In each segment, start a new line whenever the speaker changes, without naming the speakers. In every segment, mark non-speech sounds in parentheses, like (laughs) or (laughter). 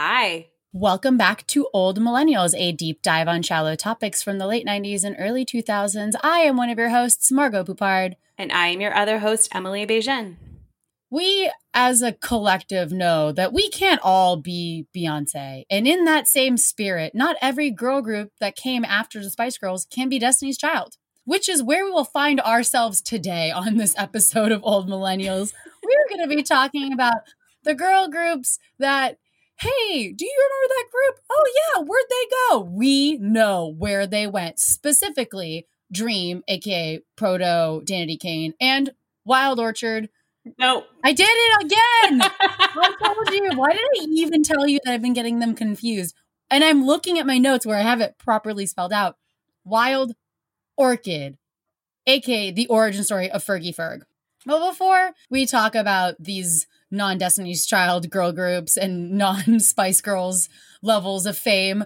Hi. Welcome back to Old Millennials, a deep dive on shallow topics from the late 90s and early 2000s. I am one of your hosts, Margot Poupard.
And I am your other host, Emily Bejen.
We, as a collective, know that we can't all be Beyonce. And in that same spirit, not every girl group that came after the Spice Girls can be Destiny's Child, which is where we will find ourselves today on this episode of Old Millennials. We're going to be talking about the girl groups that hey, do you remember that group? Oh, yeah, where'd they go? We know where they went, specifically Dream, aka Proto, Danity Kane, and Wild Orchard.
No.
I did it again. (laughs) I told you. Why did I even tell you that I've been getting them confused? And I'm looking at my notes where I have it properly spelled out. Wild Orchid, aka the origin story of Fergie Ferg. But before we talk about these non Destiny's Child girl groups and non (laughs) Spice Girls levels of fame.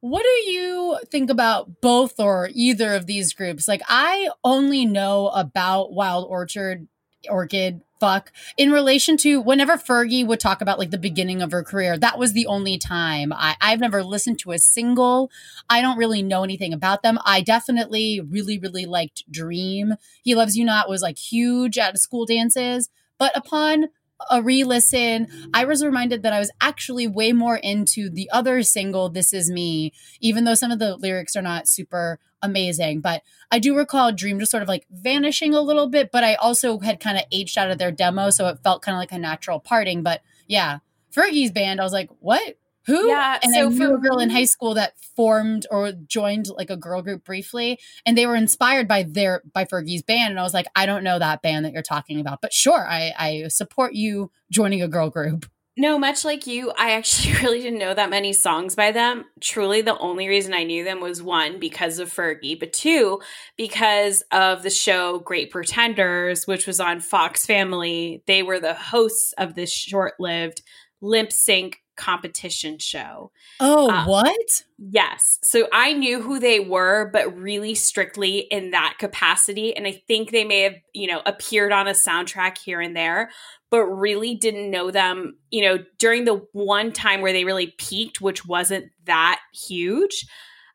What do you think about both or either of these groups? Like, I only know about Wild Orchard, Orchid, fuck, in relation to whenever Fergie would talk about like the beginning of her career. That was the only time. I, I've never listened to a single. I don't really know anything about them. I definitely really, really liked Dream. He Loves You Not was like huge at school dances. But upon a re-listen. I was reminded that i was actually way more into the other single this is me even though some of the lyrics are not super amazing. But i do recall dream just sort of like vanishing a little bit but i also had kind of aged out of their demo so it felt kind of like a natural parting. But yeah fergie's band i was like what who?
Yeah,
and
so
I knew
for
a girl in high school that formed or joined like a girl group briefly, and they were inspired by their by Fergie's band. And I was like, I don't know that band that you're talking about, but sure, I, I support you joining a girl group.
No, much like you, I actually (laughs) really didn't know that many songs by them. Truly, the only reason I knew them was one, because of Fergie, but two, because of the show Great Pretenders, which was on Fox Family. They were the hosts of this short lived lip sync competition show.
Oh,
Uh,
what?
Yes. So I knew who they were, but really strictly in that capacity. And I think they may have, you know, appeared on a soundtrack here and there, but really didn't know them, you know, during the one time where they really peaked, which wasn't that huge.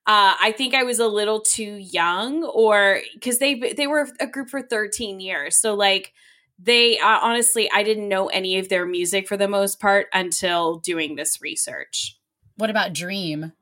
Uh, I think I was a little too young, or because they they were a group for 13 years, so like they uh, honestly, I didn't know any of their music for the most part until doing this research.
What about Dream?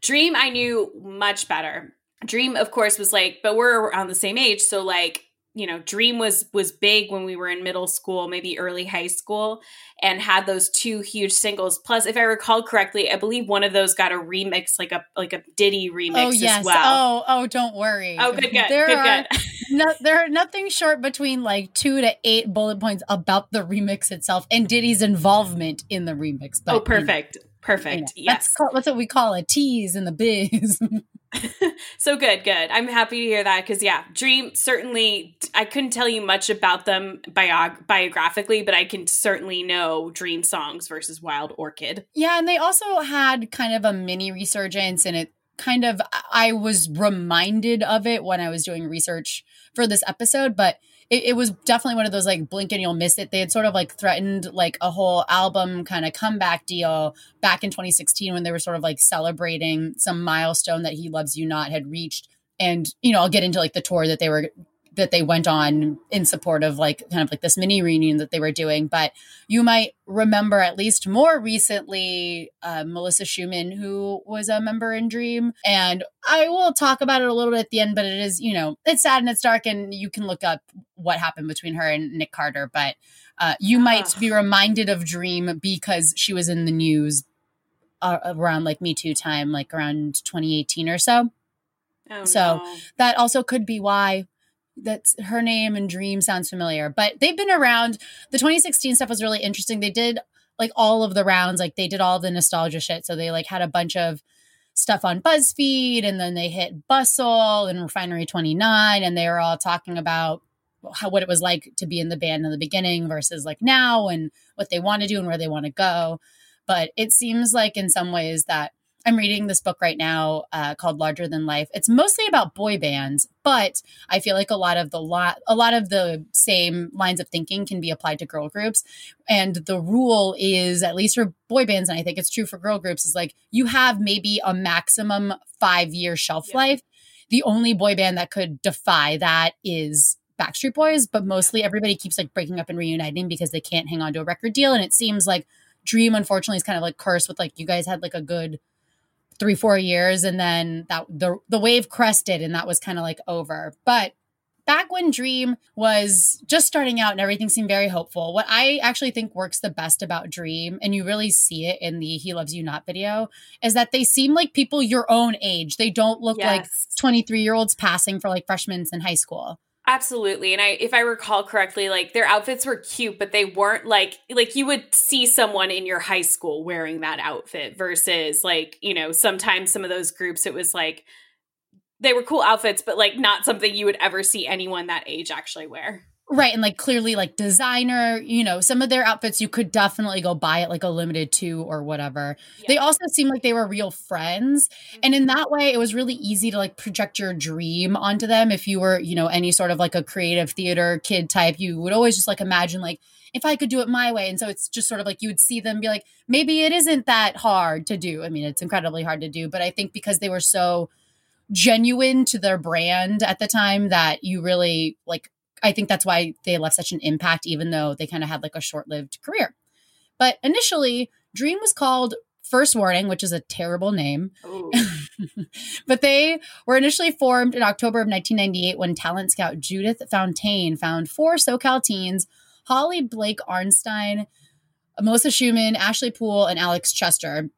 Dream, I knew much better. Dream, of course, was like, but we're around the same age, so like, you know, Dream was was big when we were in middle school, maybe early high school, and had those two huge singles. Plus, if I recall correctly, I believe one of those got a remix, like a like a Diddy remix
oh yes.
as well.
Oh oh, don't worry.
Oh, good, good,
There
good,
are
good.
no, there are nothing short between like two to eight bullet points about the remix itself and Diddy's involvement in the remix. But,
oh,
you know,
perfect, perfect.
you know,
yes,
That's, called, that's what we call a tease in the biz. (laughs) (laughs)
so good, good. I'm happy to hear that because yeah, Dream certainly. I couldn't tell you much about them biog- biographically, but I can certainly know Dream songs versus Wild Orchid.
yeah, and they also had kind of a mini resurgence, and it kind of I was reminded of it when I was doing research for this episode, but it, it was definitely one of those like blink and you'll miss it. They had sort of like threatened like a whole album kind of comeback deal back in 2016 when they were sort of like celebrating some milestone that He Loves You Not had reached. And, you know, I'll get into like the tour that they were that they went on in support of like kind of like this mini reunion that they were doing. But you might remember at least more recently uh, Melissa Schumann, who was a member in Dream. And I will talk about it a little bit at the end, but it is, you know, it's sad and it's dark, and you can look up what happened between her and Nick Carter. But uh, you might be reminded of Dream because she was in the news uh, around like Me Too time, like around 2018 or so.
Oh,
So
no.
that also could be why that's her name and Dream sounds familiar. But they've been around. The 2016 stuff was really interesting. They did like all of the rounds, like they did all the nostalgia shit. So they like had a bunch of stuff on BuzzFeed and then they hit Bustle and Refinery 29 and they were all talking about how what it was like to be in the band in the beginning versus like now and what they want to do and where they want to go. But it seems like in some ways that I'm reading this book right now uh, called Larger Than Life. It's mostly about boy bands, but I feel like a lot of the lot a lot of the same lines of thinking can be applied to girl groups. And the rule is, at least for boy bands, and I think it's true for girl groups, is like you have maybe a maximum five year shelf
Yeah.
life. The only boy band that could defy that is Backstreet Boys, but mostly everybody keeps like breaking up and reuniting because they can't hang on to a record deal. And it seems like Dream, unfortunately, is kind of like cursed with like you guys had like a good three four years and then that the the wave crested and that was kind of like over. But back when dream was just starting out and everything seemed very hopeful what i actually think works the best about dream and you really see it in the he loves you not video is that they seem like people your own age. They don't look like 23 year olds passing for like freshmen in high school
Absolutely. And I if I recall correctly, like their outfits were cute, but they weren't like like you would see someone in your high school wearing that outfit versus like, you know, sometimes some of those groups it was like they were cool outfits, but like not something you would ever see anyone that age actually wear.
Right. And like clearly, like designer, you know, some of their outfits you could definitely go buy at like a limited two or whatever. They also seem like they were real friends. And in mm-hmm. that way, it was really easy to like project your dream onto them. If you were, you know, any sort of like a creative theater kid type, you would always just like imagine, like, if I could do it my way. And so it's just sort of like you would see them be like, maybe it isn't that hard to do. I mean, it's incredibly hard to do. But I think because they were so genuine to their brand at the time that you really like I think that's why they left such an impact, even though they kind of had like a short lived career. But initially, Dream was called First Warning, which is a terrible name. (laughs) But they were initially formed in October of 1998 when talent scout Judith Fontaine found four SoCal teens Holly Blake Arnstein, Melissa Schumann, Ashley Poole, and Alex Chester.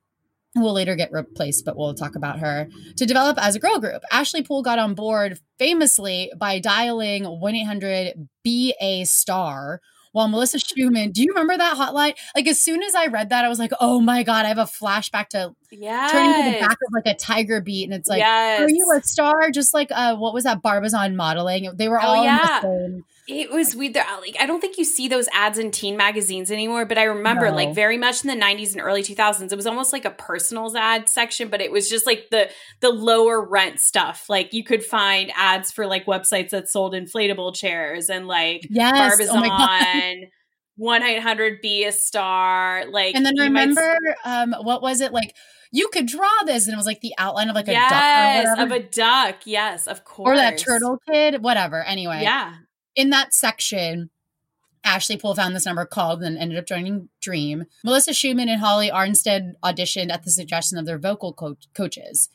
Who will later get replaced, but we'll talk about her to develop as a girl group. Ashley Poole got on board famously by dialing 1 800 BA star, while Melissa Schumann, do you remember that hotline? Like, as soon as I read that, I was like, oh my God, I have a flashback to
yes.
turning to the back of like a tiger beat. And it's like,
yes.
are you a star? Just like, uh, what was that? Barbizon modeling. They were
Oh,
all
yeah.
in the same.
It was weird. Like I don't think you see those ads in teen magazines anymore, but I remember
No.
like very much in the 90s and early 2000s, it was almost like a personals ad section, but it was just like the the lower rent stuff. Like you could find ads for like websites that sold inflatable chairs and like
Yes. Oh.
Barbizon, one eight hundred be a star. Like
And then
you might
remember, um, what was it like? You could draw this, and it was like the outline of like a
yes,
duck or
of a duck. Yes, of course.
or that turtle kid, whatever. Anyway,
Yeah.
In that section, Ashley Poole found this number called and ended up joining Dream. Melissa Schumann and Holly Arnstein auditioned at the suggestion of their vocal co- coaches.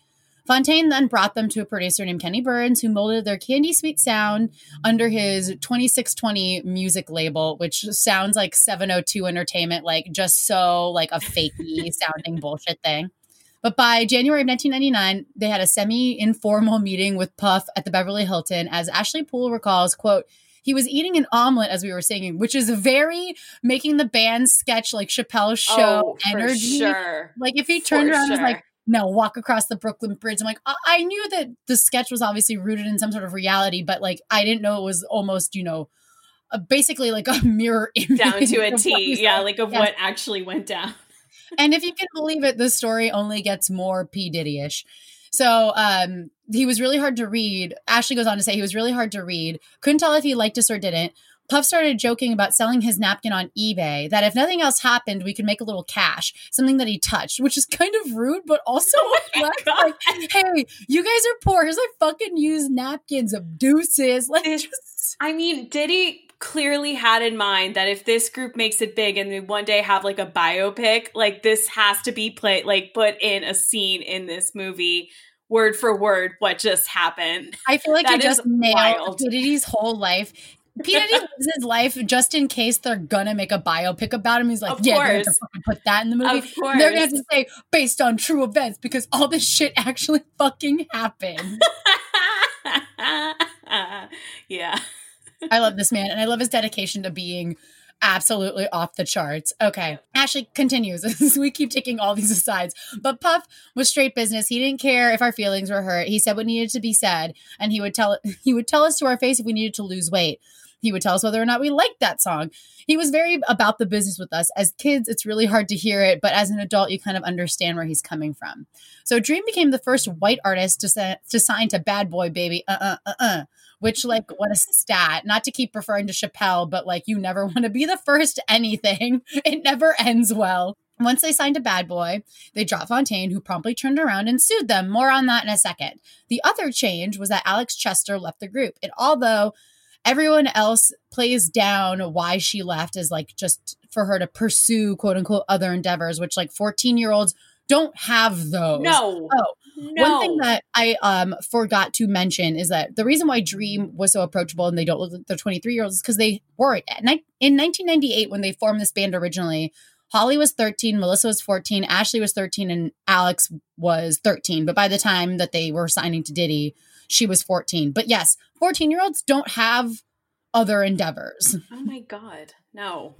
Fontaine then brought them to a producer named Kenny Burns, who molded their candy sweet sound under his 2620 music label, which sounds like 702 Entertainment, like just so like a fakey (laughs) sounding bullshit thing. But by January of 1999, they had a semi-informal meeting with Puff at the Beverly Hilton, as Ashley Poole recalls, quote, he was eating an omelet as we were singing, which is very making the band sketch like Chappelle's show
oh, for
energy.
sure.
Like if he
For
turned around and was like, no, walk across the Brooklyn Bridge. I'm like, I-, I knew that the sketch was obviously rooted in some sort of reality, but like I didn't know it was almost, you know, uh, basically like a (laughs) mirror image
down to a T. Yeah,
like.
of what actually went down.
and if you can believe it, the story only gets more P Diddy-ish. So um, he was really hard to read. Ashley goes on to say he was really hard to read. Couldn't tell if he liked us or didn't. Puff started joking about selling his napkin on eBay. That if nothing else happened, we could make a little cash. Something that he touched, which is kind of rude, but also
Oh (laughs)
like, hey, you guys are poor. Here's like fucking used napkins of deuces. Like just.
I mean, Diddy clearly had in mind that if this group makes it big and they one day have like a biopic, like this has to be played, like put in a scene in this movie, word for word, what just happened.
I feel like
That
you just nailed. P. Diddy's whole life. P. Diddy (laughs) lives his life just in case they're gonna make a biopic about him. He's like,
Of
yeah, they're gonna fucking put that in the movie. They're gonna have to say based on true events because all this shit actually fucking happened. (laughs)
yeah.
I love this man and I love his dedication to being absolutely off the charts. Okay. Ashley continues (laughs) we keep taking all these asides. But Puff was straight business. He didn't care if our feelings were hurt. He said what needed to be said and he would tell (laughs) he would tell us to our face if we needed to lose weight. He would tell us whether or not we liked that song. He was very about the business with us. As kids, it's really hard to hear it, but as an adult, you kind of understand where he's coming from. So Dream became the first white artist to, to sign to Bad Boy Baby, uh uh uh uh, which, like, what a stat. Not to keep referring to Chappelle, but like, you never (laughs) want to be the first anything. (laughs) It never ends well. Once they signed a Bad Boy, they dropped Fontaine, who promptly turned around and sued them. More on that in a second. The other change was that Alex Chester left the group. And although everyone else plays down why she left as like just for her to pursue quote unquote other endeavors, which like 14 year olds don't have those.
No.
Oh,
no.
one thing that I um forgot to mention is that the reason why Dream was so approachable and they don't look like they're 23 year olds is because they were in 1998 when they formed this band originally. Holly was 13, Melissa was 14, Ashley was 13, and Alex was 13. But by the time that they were signing to Diddy, she was 14. But yes, 14 year olds don't have other endeavors.
oh my God. No.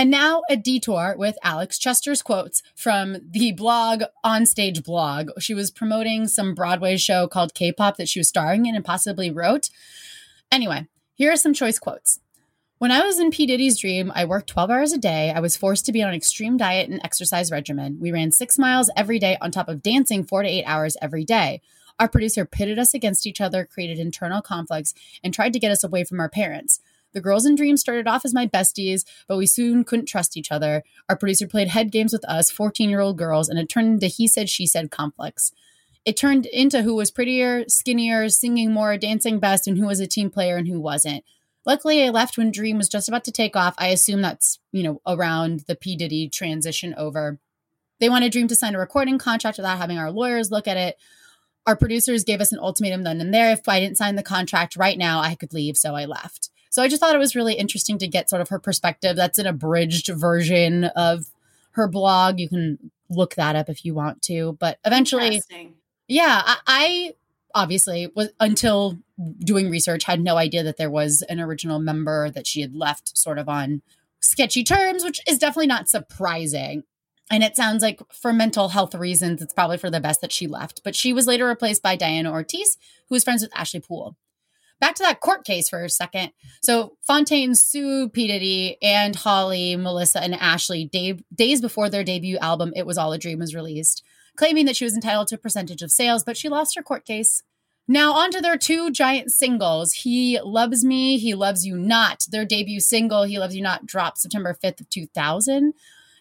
And now a detour with Alex Chester's quotes from the blog Onstage blog. She was promoting some Broadway show called K-pop that she was starring in and possibly wrote. Anyway, here are some choice quotes. When I was in P. Diddy's dream, I worked 12 hours a day. I was forced to be on an extreme diet and exercise regimen. We ran six miles every day on top of dancing four to eight hours every day. Our producer pitted us against each other, created internal conflicts, and tried to get us away from our parents. The girls in Dream started off as my besties, but we soon couldn't trust each other. Our producer played head games with us, 14 year old girls, and it turned into he said, she said conflicts. It turned into who was prettier, skinnier, singing more, dancing best, and who was a team player and who wasn't. Luckily, I left when Dream was just about to take off. I assume that's, you know, around the P. Diddy transition over. They wanted Dream to sign a recording contract without having our lawyers look at it. Our producers gave us an ultimatum then and there. If I didn't sign the contract right now, I could leave. So I left. So I just thought it was really interesting to get sort of her perspective. That's an abridged version of her blog. You can look that up if you want to. But eventually, yeah, I, I obviously was until doing research had no idea that there was an original member that she had left sort of on sketchy terms, which is definitely not surprising. And it sounds like for mental health reasons, it's probably for the best that she left. But she was later replaced by Diana Ortiz, who was friends with Ashley Poole. Back to that court case for a second. So Fontaine sued P. Diddy and Holly, Melissa, and Ashley day, days before their debut album, It Was All a Dream, was released, claiming that she was entitled to a percentage of sales, but she lost her court case. Now, onto their two giant singles. He Loves Me, He Loves You Not. Their debut single, He Loves You Not, dropped September 5th of 2000.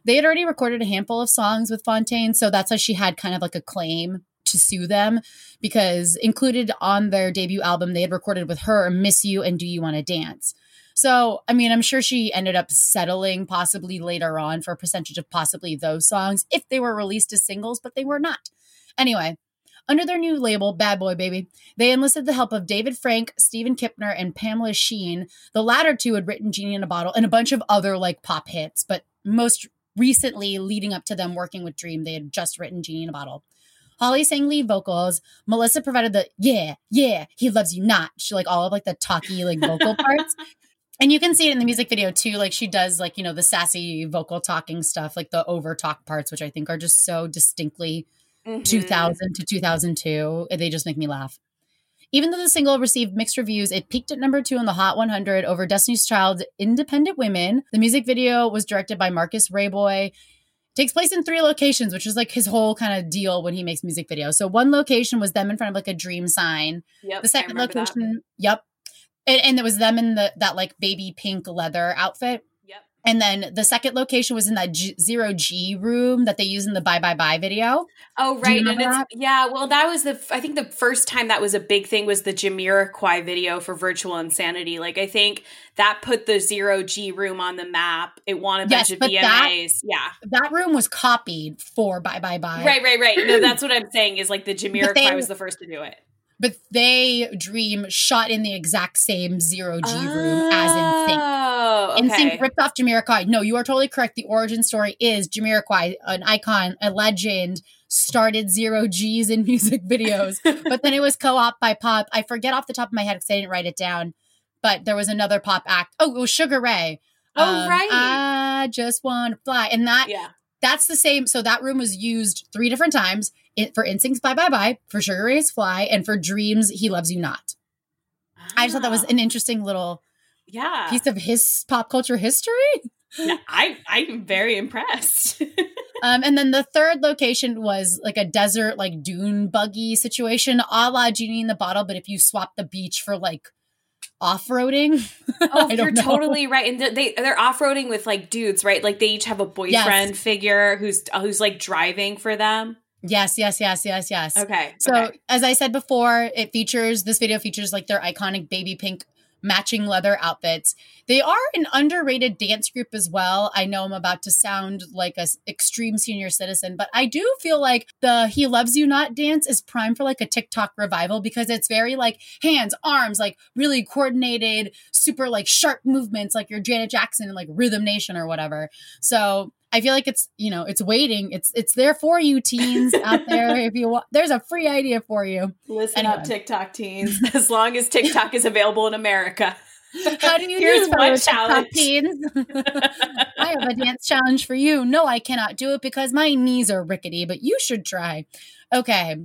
They had already recorded a handful of songs with Fontaine, so that's why she had kind of like a claim to sue them because included on their debut album, they had recorded with her Miss You and Do You Want to Dance. So, I mean, I'm sure she ended up settling possibly later on for a percentage of possibly those songs if they were released as singles, but they were not. Anyway, under their new label, Bad Boy Baby, they enlisted the help of David Frank, Stephen Kipner, and Pamela Sheyne. The latter two had written Genie in a Bottle and a bunch of other like pop hits, but most recently, leading up to them working with Dream, they had just written Genie in a Bottle. Holly sang lead vocals. Melissa provided the yeah, yeah, he loves you not. She like all of like the talky like vocal (laughs) parts. And you can see it in the music video too. Like she does like, you know, the sassy vocal talking stuff, like the over talk parts, which I think are just so distinctly
Mhm.
2000 to 2002. They just make me laugh. Even though the single received mixed reviews, it peaked at number two on the Hot 100 over Destiny's Child's Independent Women. The music video was directed by Marcus Raboy. Takes place in three locations, which is like his whole kind of deal when he makes music videos. So one location was them in front of like a dream sign.
Yep,
The second
remember that.
location, yep. And, and it was them in the that like baby pink leather outfit. And then the second location was in that G- zero G room that they use in the Bye Bye Bye video.
Oh right, and it's yeah. Well, that was the I think the first time that was a big thing was the Jamiroquai video for Virtual Insanity. Like I think that put the zero G room on the map. It won a
Yes,
bunch of
but that-
VMAs. yeah,
That room was copied for Bye Bye Bye.
right, right, right. No, (laughs) that's what I'm saying. Is like the Jamiroquai
they-
was the first to do it.
But they Dream shot in the exact same zero G room as NSYNC.
Oh, okay.
NSYNC ripped off Jamiroquai. No, you are totally correct. The origin story is Jamiroquai, an icon, a legend, started zero G's in (laughs) music videos, (laughs) but then it was co-op by pop. I forget off the top of my head because I didn't write it down. But there was another pop act. Oh, it was Sugar Ray.
Oh,
Um,
right.
I just want to fly, and that
yeah.
That's the same. So that room was used three different times it, for NSYNC's Bye Bye Bye, for Sugar Ray's Fly, and for Dreams He Loves You Not. I just thought that was
Ah,
an interesting little
yeah.
piece of his pop culture history.
Yeah, I I'm very impressed. (laughs)
Um, and then the third location was like a desert, like dune buggy situation, a la Genie in the Bottle. But if you swap the beach for like off roading, (laughs)
Oh, you're
know.
totally right. And they they're off roading with like dudes, right? Like they each have a boyfriend figure who's uh, who's like driving for them.
Yes, yes, yes, yes, yes.
Okay.
So
okay.
as I said before, it features this video features like their iconic baby pink matching leather outfits. They are an underrated dance group as well. I know I'm about to sound like a extreme senior citizen, but I do feel like the He Loves You Not dance is prime for like a TikTok revival because it's very like hands, arms, like really coordinated, super like sharp movements like your Janet Jackson and like Rhythm Nation or whatever. So I feel like it's you know it's waiting. It's it's there for you teens out there. (laughs) If you want, there's a free idea for you.
listen
anyway.
up, TikTok teens. As long as TikTok is available in America. (laughs)
How do you
Here's
do TikTok
challenge.
teens? (laughs) I have a dance challenge for you. No, I cannot do it because my knees are rickety, but you should try. Okay.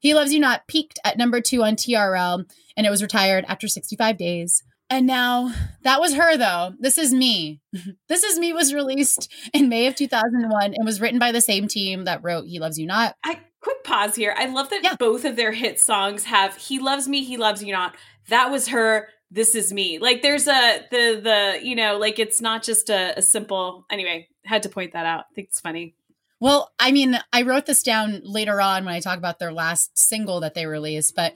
He Loves You Not peaked at number two on TRL and it was retired after 65 days. And now that was her, though. This is me. (laughs) This is me was released in May of 2001 and was written by the same team that wrote He Loves You Not.
I quick pause here. I love that
Yeah.
both of their hit songs have "He Loves Me, He Loves You Not." That was her. This is me. Like there's a the the you know like it's not just a, a simple. Anyway, had to point that out. I think it's funny.
Well, I mean, I wrote this down later on when I talk about their last single that they released, but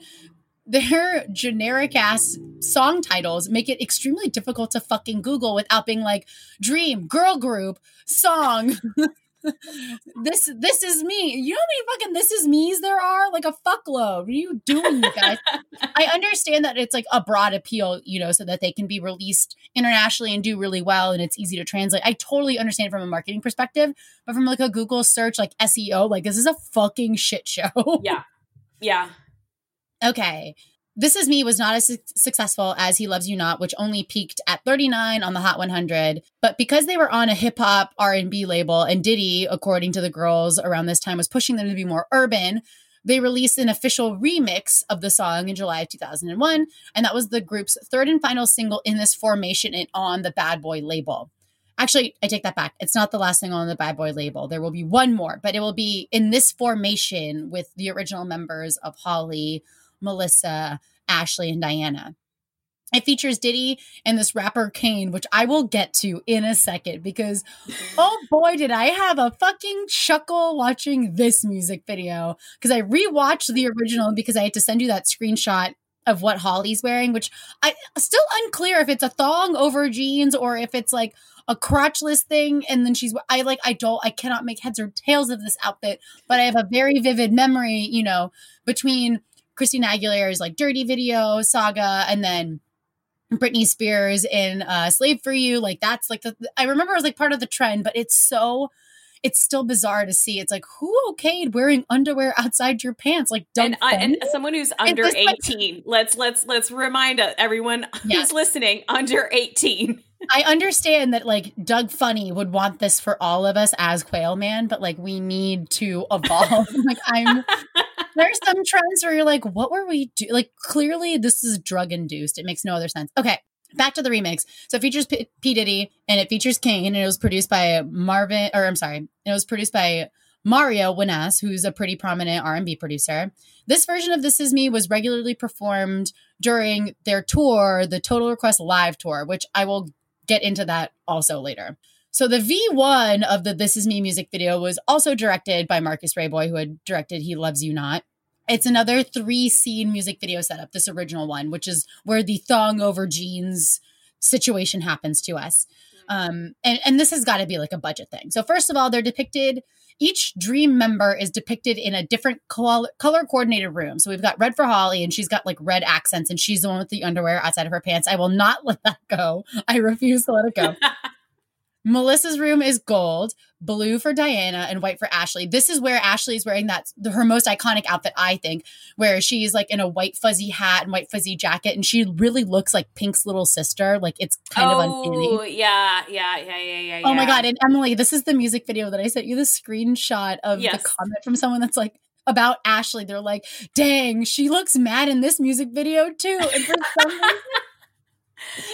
their (laughs) generic ass song titles make it extremely difficult to fucking Google without being like dream, girl group, song. (laughs) this this is me. You know how many fucking this is me's there are? Like a fuckload. What are you doing, you guys? (laughs) I understand that it's like a broad appeal, you know, so that they can be released internationally and do really well and it's easy to translate. I totally understand from a marketing perspective, but from like a Google search, like SEO, like this is a fucking shit show.
Yeah, yeah.
Okay. This Is Me was not as su- successful as He Loves You Not, which only peaked at 39 on the Hot 100. But because they were on a hip hop R&B label and Diddy, according to the girls around this time, was pushing them to be more urban, they released an official remix of the song in July of 2001. And that was the group's third and final single in this formation and on the Bad Boy label. Actually, I take that back. It's not the last single on the Bad Boy label. There will be one more, but it will be in this formation with the original members of Holly, Melissa, Ashley, and Diana. It features Diddy and this rapper Kane, which I will get to in a second because (laughs) oh boy, did I have a fucking chuckle watching this music video. Because I rewatched the original because I had to send you that screenshot of what Holly's wearing, which I still unclear if it's a thong over jeans or if it's like a crotchless thing. And then she's I like I don't I cannot make heads or tails of this outfit, but I have a very vivid memory, you know, between Christina Aguilera's like dirty video saga and then Britney Spears in uh, "Slave for You." Like that's like the, I remember it was like part of the trend, but it's so it's still bizarre to see. It's like who okayed wearing underwear outside your pants? Like Doug
And, uh, and someone who's under
this like-
18 let's let's let's remind uh, everyone
Yes.
who's listening under 18
I understand that like Doug Funnie would want this for all of us as Quail Man, but like we need to evolve. (laughs) like I'm there's some trends where you're like, what were we do? Like clearly this is drug induced. It makes no other sense. Okay. Back to the remix. So it features P-, P. Diddy and it features Kane and it was produced by Marvin, or I'm sorry, it was produced by Mario Winans, who's a pretty prominent R&B producer. This version of This Is Me was regularly performed during their tour, the Total Request Live tour, which I will get into that also later. So the V1 of the This Is Me music video was also directed by Marcus Raboy, who had directed He Loves You Not. It's another three scene music video setup, this original one, which is where the thong over jeans situation happens to us. Um, and, and this has got to be like a budget thing. So, first of all, they're depicted, each dream member is depicted in a different color, color coordinated room. So, we've got red for Holly, and she's got like red accents, and she's the one with the underwear outside of her pants. I will not (laughs) let that go. I refuse to let it go. (laughs) Melissa's room is gold, blue for Diana, and white for Ashley. This is where Ashley is wearing that her most iconic outfit, I think, where she's like in a white fuzzy hat and white fuzzy jacket, and she really looks like Pink's little sister. Like it's kind
oh,
of uncanny.
yeah, yeah, yeah, yeah, yeah.
Oh my god! And Emily, this is the music video that I sent you the screenshot of yes. the comment from someone that's like about Ashley. They're like, "Dang, she looks mad in this music video too." And for some reason,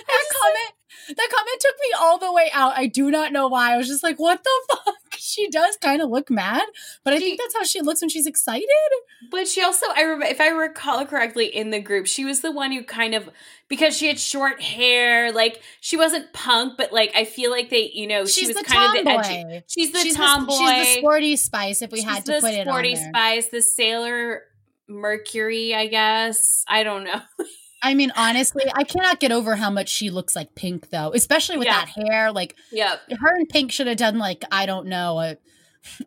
that comment that comment took me all the way out. I do not know why. I was just like, what the (laughs) fuck? She does kind of look mad, but I think that's how she looks when she's excited.
But she also, I remember, if I recall correctly, in the group, she was the one who kind of because she had short hair, like she wasn't punk, but like I feel like they, you know,
she's
she was kind
tomboy.
of the edgy. She's the
she's
tomboy.
The, she's the sporty spice. If we
she's
had to put it on
sporty
there.
spice, the sailor Mercury, I guess. I don't know. (laughs)
I mean, honestly, I cannot get over how much she looks like Pink, though, especially with
Yeah.
that hair. Like,
yeah.
her and Pink should have done, like, I don't know, a,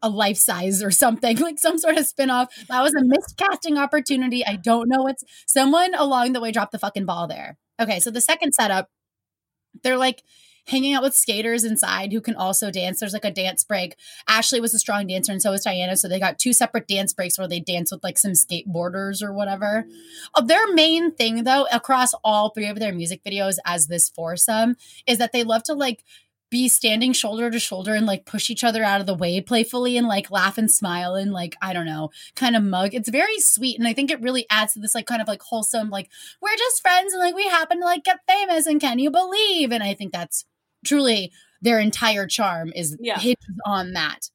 a life size or something, (laughs) like some sort of spinoff. That was a missed casting opportunity. I don't know what's someone along the way dropped the fucking ball there. Okay, so the second setup, they're like hanging out with skaters inside who can also dance. There's like a dance break. Ashley was a strong dancer, and so was Diana. So they got two separate dance breaks where they dance with like some skateboarders or whatever. Uh, their main thing, though, across all three of their music videos as this foursome, is that they love to like be standing shoulder to shoulder and like push each other out of the way playfully and like laugh and smile and like I don't know kind of mug. It's very sweet and I think it really adds to this like kind of like wholesome like we're just friends and like we happen to like get famous and can you believe? And I think that's truly their entire charm is
Yeah.
hinges on that.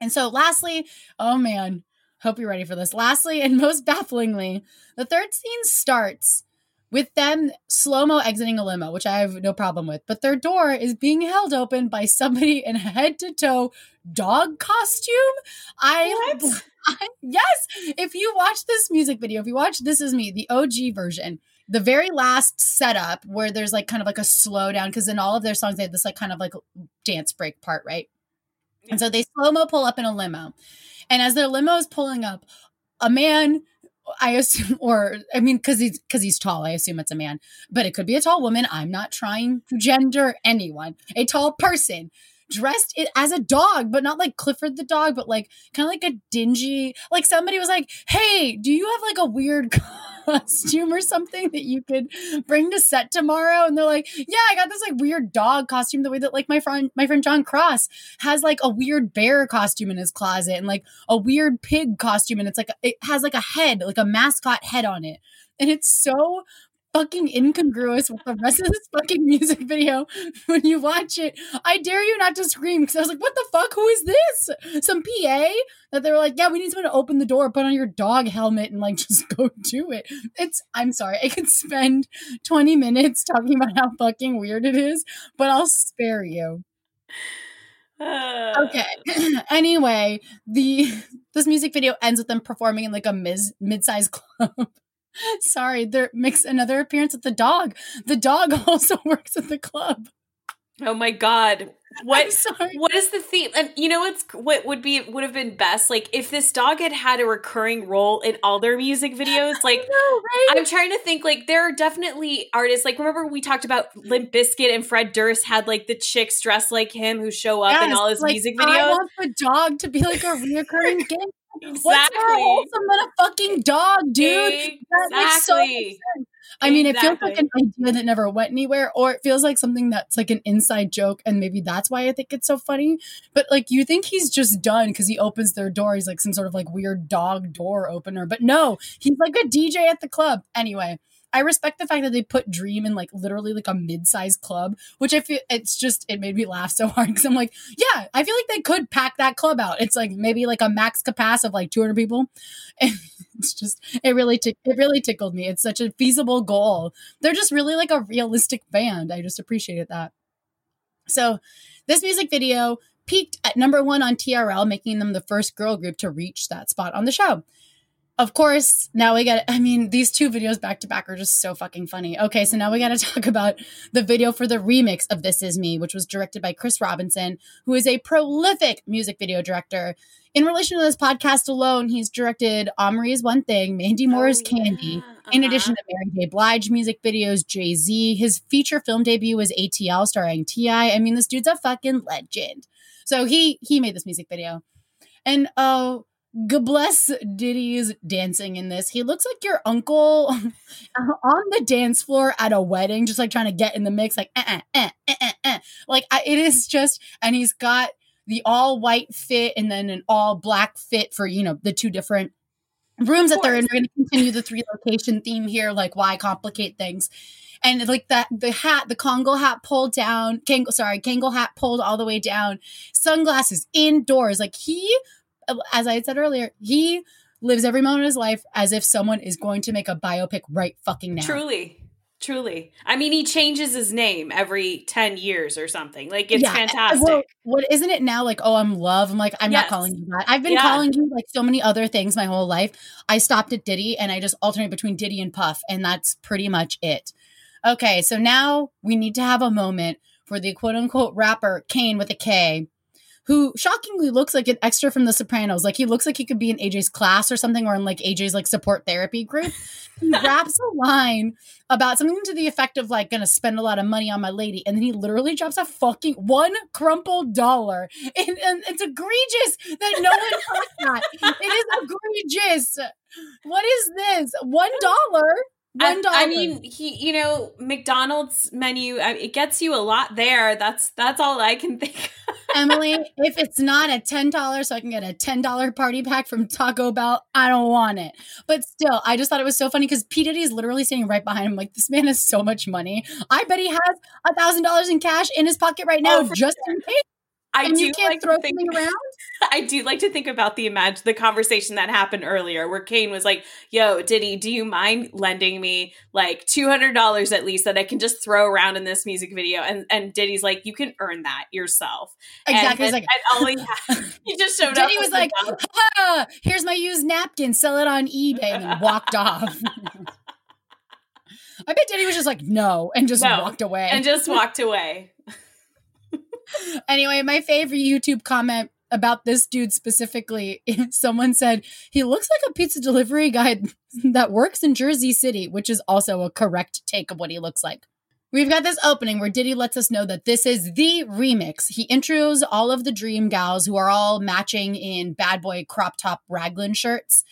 And so lastly, oh man, hope you're ready for this. Lastly and (laughs) most bafflingly, the third scene starts with them slow mo exiting a limo, which I have no problem with. But their door is being held open by somebody in a head to toe dog costume. I? (laughs) I yes, if you watch this music video, if you watch This Is Me, the OG version, the very last setup where there's like kind of like a slowdown because in all of their songs they have this like kind of like dance break part, right? And so they slow mo pull up in a limo, and as their limo is pulling up, a man. I assume, (laughs) or I mean, because he's because he's tall. I assume it's a man, but it could be a tall woman. I'm not trying to gender anyone. A tall person dressed it as a dog, but not like Clifford the dog, but like kind of like a dingy. Like somebody was like, "Hey, do you have like a weird (laughs) (laughs) costume or something that you could bring to set tomorrow?" And they're like, "Yeah, I got this like weird dog costume, the way that like my friend my friend John Cross has like a weird bear costume in his closet and like a weird pig costume, and it's like it has like a head, like a mascot head on it, and it's so." Fucking incongruous with the rest of this fucking (laughs) music video when you watch it. I dare you not to scream because I was like, what the fuck? Who is this? Some PA? That they were like, yeah, we need someone to open the door, put on your dog helmet, and like (laughs) just go do it. It's, I'm sorry, I could spend 20 minutes talking about how fucking weird it is, but I'll spare you. (sighs) Okay. (clears throat) anyway, the (laughs) this music video ends with them performing in like a mid mid-sized club. Sorry, there makes another appearance with the dog. The dog (laughs) also works at the club.
Oh my god. What what is the theme? And you know what's what would be would have been best? Like if this dog had had a recurring role in all their music videos, (laughs) like
No, right?
I'm trying to think like there are definitely artists like remember we talked about Limp Bizkit and Fred Durst had like the chicks dressed like him who show up in all his
like,
music
I
videos.
want the dog to be like a reoccurring (laughs) game. What's more
Exactly.
wholesome than a fucking dog, dude? That makes so much
Exactly.
sense. I mean, it feels like an idea that never went anywhere, or it feels like something that's like an inside joke, and maybe that's why I think it's so funny. But like, you think he's just done because he opens their door. He's like some sort of like weird dog door opener, but no, he's like a DJ at the club. Anyway, I respect the fact that they put Dream in like literally like a mid-sized club, which I feel it's just it made me laugh so (laughs) hard because I'm like, yeah, I feel like they could pack that club out. It's like maybe like a max capacity of like 200 people. And (laughs) it's just it really tick it really tickled me. It's such a feasible goal. They're just really like a realistic band. I just appreciated that. So this music video peaked at number one on TRL, making them the first girl group to reach that spot on the show. Of course, now we got, I mean, these two videos back to back are just so fucking funny. Okay, so now we got to (laughs) talk about the video for the remix of This Is Me, which was directed by Chris Robinson, who is a prolific music video director. In relation to this podcast alone, he's directed Amerie's One Thing, Mandy Moore's
Oh,
Candy,
yeah.
in
Uh-huh.
addition to Mary J. Blige music videos, Jay Z. His feature film debut was ATL starring T.I. I mean, this dude's a fucking legend. So he he made this music video. And uh God bless Diddy's dancing in this. He looks like your uncle (laughs) on the dance floor at a wedding, just like trying to get in the mix, like eh, eh, eh, eh, eh, eh. like I, it is just. And he's got the all white fit and then an all black fit for you know the two different rooms that they're in. We're going to continue the three location theme here. Like why complicate things? And like that, the hat, the Congo hat pulled down, Kango, sorry, Kango hat pulled all the way down, sunglasses indoors. Like he, Uh, as I had said earlier, he lives every moment of his life as if someone is going to make a biopic right fucking now.
Truly. Truly. I mean, he changes his name every 10 years or something. Like, it's
Yeah,
fantastic.
Well, what isn't it now? Like, oh, I'm love. I'm like, I'm
Yes.
not calling you that. I've been
Yeah.
calling you like so many other things my whole life. I stopped at Diddy and I just alternate between Diddy and Puff, and that's pretty much it. Okay, so now we need to have a moment for the quote unquote rapper Kane with a K, who shockingly looks like an extra from The Sopranos. Like he looks like he could be in AJ's class or something, or in like AJ's like support therapy group. He (laughs) raps a line about something to the effect of like gonna spend a lot of money on my lady, and then he literally drops a fucking one crumpled dollar, and, and it's egregious that no one caught that. It is egregious. What is this? One dollar. One
And. I mean, he, you know, McDonald's menu, I, it gets you a lot there. That's that's all I can (laughs) think. of.
Emily, if it's not a ten dollars, so I can get a ten dollar party pack from Taco Bell, I don't want it. But still, I just thought it was so funny because P Diddy is literally standing right behind him. Like this man has so much money. I bet he has a thousand dollars in cash in his pocket right now,
Oh,
just in case.
I
and
do
you can't
like to
throw
think,
something (laughs) around.
I do like to think about the imagine the conversation that happened earlier where Kane was like, "Yo, Diddy, do you mind lending me like two hundred dollars at least that I can just throw around in this music video?" And and Diddy's like, "You can earn that yourself."
Exactly.
And,
like
and all he, (laughs) had, (laughs) he just showed up.
Diddy was like, ah, "Here's my used napkin. Sell it on eBay," and walked off. I bet Diddy was just like, "No," and just
No.
walked away.
and just walked away.
Anyway, my favorite YouTube comment about this dude specifically, (laughs) someone said he looks like a pizza delivery guy (laughs) that works in Jersey City, which is also a correct take of what he looks like. We've got this opening where Diddy lets us know that this is the remix. He intros all of the Dream Gals who are all matching in bad boy crop top raglan shirts.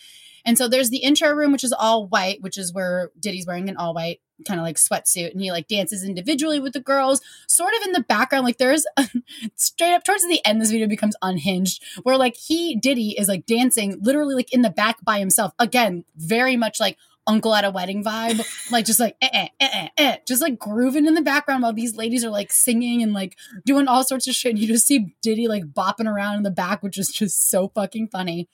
And so there's the intro room, which is all white, which is where Diddy's wearing an all white kind of like sweatsuit. And he like dances individually with the girls, sort of in the background. Like there's (laughs) straight up towards the end, this video becomes unhinged, where like he, Diddy, is like dancing literally like in the back by himself. Again, very much like uncle at a wedding vibe, like just like eh, eh, eh, eh, eh, just like grooving in the background while these ladies are like singing and like doing all sorts of shit. And you just see Diddy like bopping around in the back, which is just so fucking funny.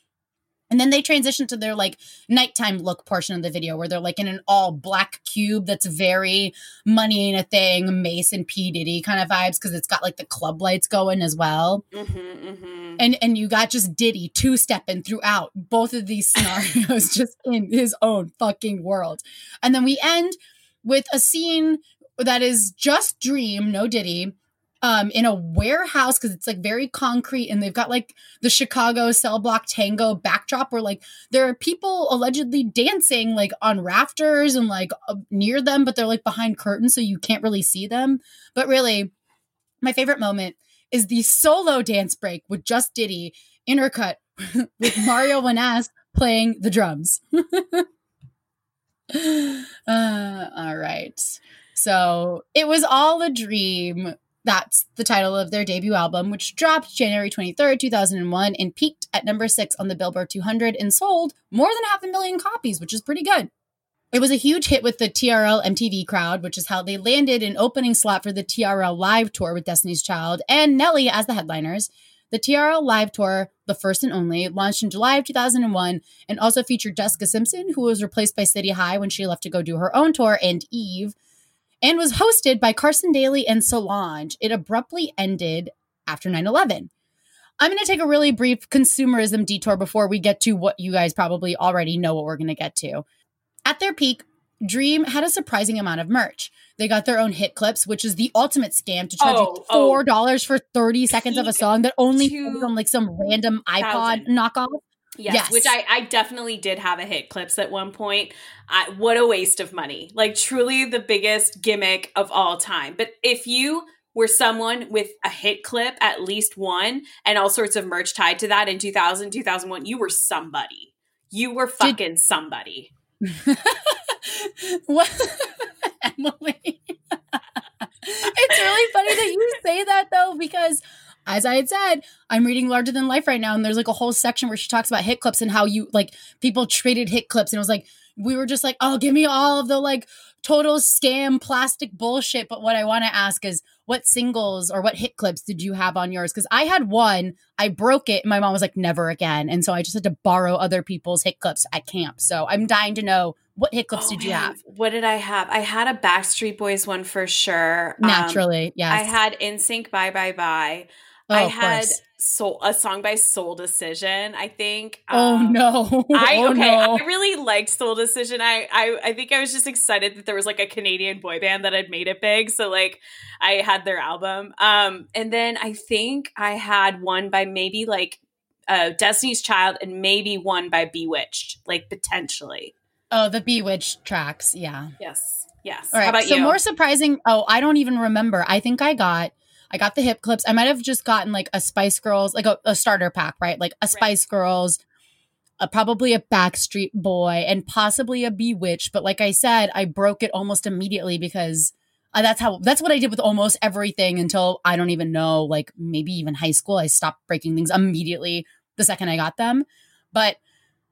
And then they transition to their like nighttime look portion of the video where they're like in an all black cube that's very money ain't a thing, Mase and P. Diddy kind of vibes because it's got like the club lights going as well.
Mm-hmm, mm-hmm.
And and you got just Diddy two stepping throughout both of these (laughs) scenarios just in his own fucking world. And then we end with a scene that is just Dream, no Diddy, um, in a warehouse because it's like very concrete and they've got like the Chicago cell block tango backdrop where like there are people allegedly dancing like on rafters and like uh, near them, but they're like behind curtains so you can't really see them. But really, my favorite moment is the solo dance break with just Diddy intercut (laughs) with Mario (laughs) Winans playing the drums. (laughs) uh, all right. So it was all a dream. That's the title of their debut album, which dropped January 23rd, 2001, and peaked at number six on the Billboard 200 and sold more than half a million copies, which is pretty good. It was a huge hit with the TRL MTV crowd, which is how they landed an opening slot for the TRL Live Tour with Destiny's Child and Nelly as the headliners. The TRL Live Tour, the first and only, launched in July of 2001 and also featured Jessica Simpson, who was replaced by City High when she left to go do her own tour, and Eve. And was hosted by Carson Daly and Solange. It abruptly ended after 9 11. I'm going to take a really brief consumerism detour before we get to what you guys probably already know what we're going to get to. At their peak, Dream had a surprising amount of merch. They got their own hit clips, which is the ultimate scam to charge
Oh,
you
oh.
four dollars for thirty seconds of a song that only from like some random iPod knockoff.
Yes,
Yes.
which I, I definitely did have a hit clips at one point. I, what a waste of money. Like, truly the biggest gimmick of all time. But if you were someone with a hit clip, at least one, and all sorts of merch tied to that in 2000, 2001, you were somebody. You were fucking somebody. (laughs)
what, (laughs) Emily? (laughs) it's really funny that you say that though, because as I had said, I'm reading Larger Than Life right now, and there's like a whole section where she talks about hit clips and how you like people traded hit clips, and it was like we were just like, oh, give me all of the like total scam plastic bullshit. But what I want to ask is, what singles or what hit clips did you have on yours? Because I had one, I broke it, and my mom was like, never again, and so I just had to borrow other people's hit clips at camp. So I'm dying to know what hit clips
Oh,
did you
man.
have?
What did I have? I had a Backstreet Boys one for sure. Um,
Naturally, yes.
I had NSYNC Bye Bye Bye.
Oh,
I had soul a song by Soul Decision. I think.
Oh
Um,
no! (laughs)
I
oh,
okay.
no.
I really liked Soul Decision. I, I I think I was just excited that there was like a Canadian boy band that had made it big. So like I had their album. Um, and then I think I had one by maybe like uh, Destiny's Child and maybe one by B*Witched, like potentially.
Oh, the B*Witched tracks. Yeah.
Yes. Yes.
All right.
How about
so
you?
more surprising. Oh, I don't even remember. I think I got. I got the hit clips. I might have just gotten like a Spice Girls, like a, a starter pack, right? Like a Spice Girls, a, probably a Backstreet Boy, and possibly a B*Witched. But like I said, I broke it almost immediately because uh, that's how that's what I did with almost everything until I don't even know, like maybe even high school. I stopped breaking things immediately the second I got them. But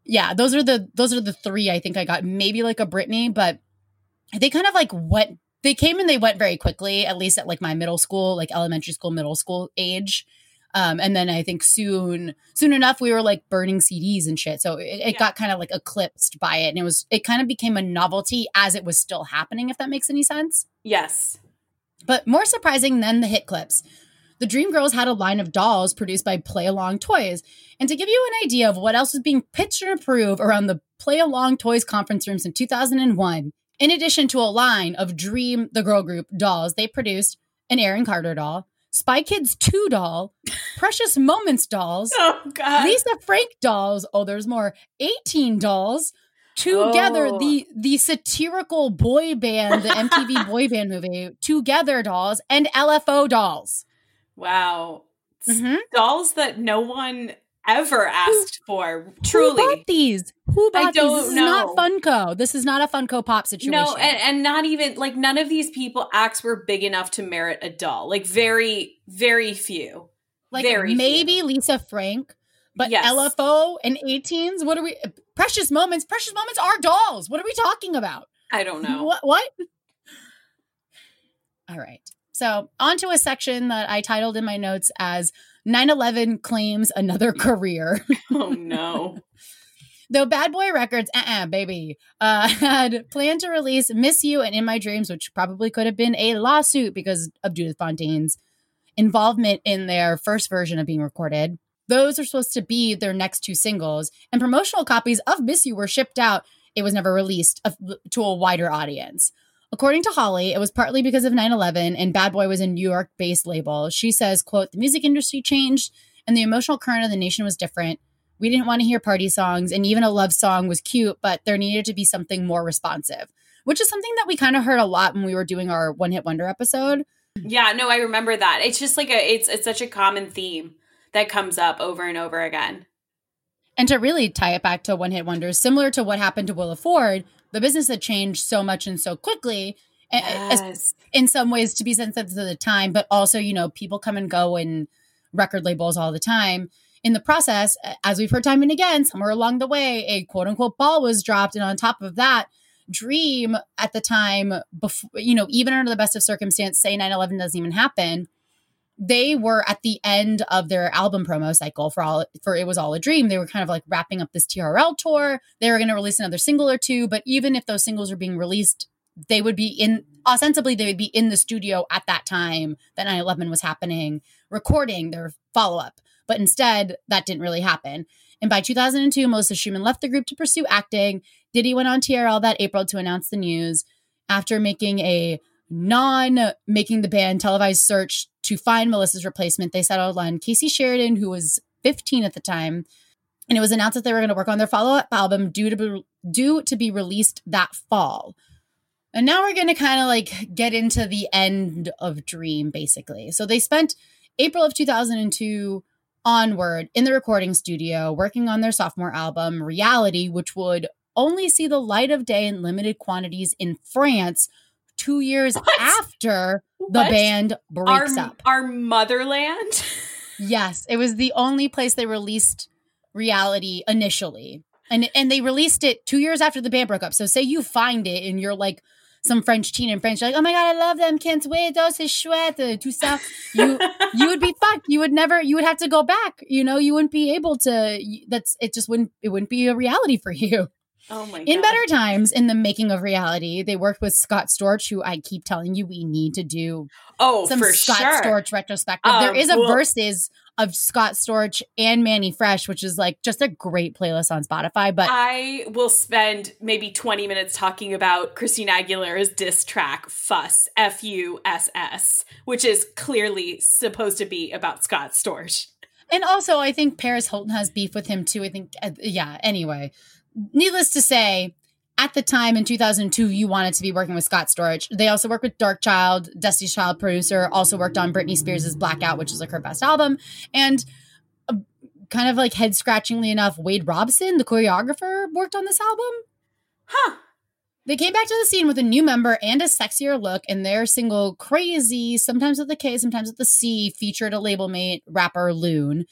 yeah, those are the those are the three I think I got. Maybe like a Britney, but they kind of like went they came and they went very quickly at least at like my middle school like elementary school middle school age. Um, and then i think soon soon enough we were like burning cds and shit. So it, it
Yeah.
got kind of like eclipsed by it. And it was it kind of became a novelty as it was still happening if that makes any sense.
Yes.
but more surprising than the hit clips the dream girls had a line of dolls produced by play along toys. And to give you an idea of what else was being pitched and approved around the play along toys conference rooms in 2001 in addition to a line of Dream, the girl group, dolls, they produced an Aaron Carter doll, Spy Kids 2 doll, (laughs) Precious Moments dolls,
Oh God.
Lisa Frank dolls, oh, there's more, 18 dolls. Together,
Oh.
the the satirical boy band, the MTV (laughs) boy band movie, Together dolls, and LFO dolls.
wow.
Mhm.
Dolls that no one ever asked for.
Who
Truly.
bought these? Who bought these?
don't
This is not. Funko. This is not a Funko Pop situation.
No, and, and not even like none of these people acts were big enough to merit a doll. Like very, very few.
like
very few.
maybe Lisa Frank, but
Yes.
LFO and 18s. What are we? Precious moments. Precious moments are dolls. What are we talking about?
I don't know.
What? What? All right. So on to a section that I titled in my notes as 9/11 claims another (laughs) career.
Oh no. (laughs)
Though Bad Boy Records, uh-uh, baby, uh, (laughs) had planned to release Miss You and In My Dreams, which probably could have been a lawsuit because of Judith Fontaine's involvement in their first version of being recorded. Those are supposed to be their next two singles, and promotional copies of Miss You were shipped out. It was never released of- to a wider audience. According to Holly, it was partly because of 9-11 and Bad Boy was a New York-based label. She says, quote, the music industry changed and the emotional current of the nation was different. We didn't want to hear party songs, and even a love song was cute, but there needed to be something more responsive, which is something that we kind of heard a lot when we were doing our One Hit Wonder episode.
Yeah, no, I remember that. It's just like a it's it's such a common theme that comes up over and over again.
And to really tie it back to One Hit Wonders, similar to what happened to Willa Ford, the business had changed so much and so quickly,
Yes.
in some ways to be sensitive to the time, but also, you know, people come and go in record labels all the time. In the process, as we've heard time and again, somewhere along the way, a quote unquote ball was dropped. And on top of that, Dream at the time, before, you know, even under the best of circumstance, say 9 11 doesn't even happen, they were at the end of their album promo cycle for all for it was all a dream. They were kind of like wrapping up this trl tour. They were going to release another single or two but even if those singles were being released they would be in ostensibly they would be in the studio at that time that 9-11 was happening recording their follow-up. But instead that didn't really happen. And by 2002 melissa schumann left the group to pursue acting. Diddy went on trl that april to announce the news. After making a non making the band televised search to find melissa's replacement. They settled on kasey sheridan who was 15 at the time. And it was announced that they were going to work on their follow-up album due to be, due to be released that fall. And now we're going to kind of like get into the end of Dream, basically. So they spent April of 2002 onward in the recording studio working on their sophomore album, Reality, which would only see the light of day in limited quantities in France two years what? after what? the band breaks
our,
up.
Our motherland? (laughs)
yes, it was the only place they released Reality initially. And, and they released it two years after the band broke up. So say you find it and you're like, some French teen in French, you're like, oh my god, I love them, can't wait, oh c'est chouette, euh, tout ça. You (laughs) you would be fucked. You would never. You would have to go back. You know, you wouldn't be able to. That's it. Just wouldn't. It wouldn't be a reality for you.
Oh my! God.
In better times, in the making of reality, they worked with Scott Storch, who I keep telling you we need to do.
Oh,
some
for
Scott
sure.
Storch retrospective. Um, there is a well, Verzuz of Scott Storch and Mannie Fresh, which is like just a great playlist on Spotify. But
I will spend maybe 20 minutes talking about Christina Aguilera's diss track Fuss, F U S S, which is clearly supposed to be about Scott Storch.
And also, I think Paris Hilton has beef with him too. I think, uh, yeah, anyway, needless to say, at the time in 2002, you wanted to be working with Scott Storch. They also worked with Darkchild, Destiny's Child producer, also worked on Britney Spears' Blackout, which is like her best album. And uh, kind of like head scratchingly enough, Wade Robson, the choreographer, worked on this album.
Huh.
They came back to the scene with a new member and a sexier look, and their single Crazy, sometimes with the K, sometimes with the C, featured a label mate, rapper Loon.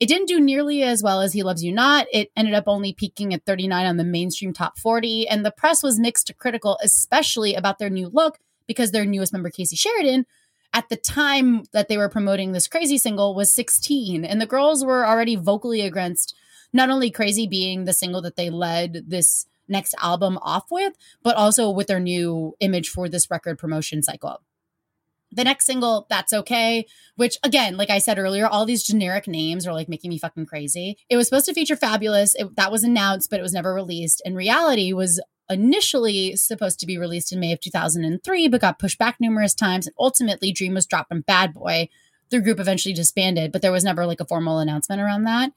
It didn't do nearly as well as He Loves You Not. It ended up only peaking at 39 on the mainstream top 40, and the press was mixed to critical, especially about their new look, because their newest member, Kasey Sheridan, at the time that they were promoting this crazy single was 16, and the girls were already vocally against not only Crazy being the single that they led this next album off with, but also with their new image for this record promotion cycle. The next single, That's Okay, which again, like I said earlier, all these generic names are like making me fucking crazy. It was supposed to feature Fabolous It, that was announced, but it was never released. And Reality was initially supposed to be released in May of 2003, but got pushed back numerous times. And ultimately, Dream was dropped from Bad Boy. The group eventually disbanded, but there was never like a formal announcement around that.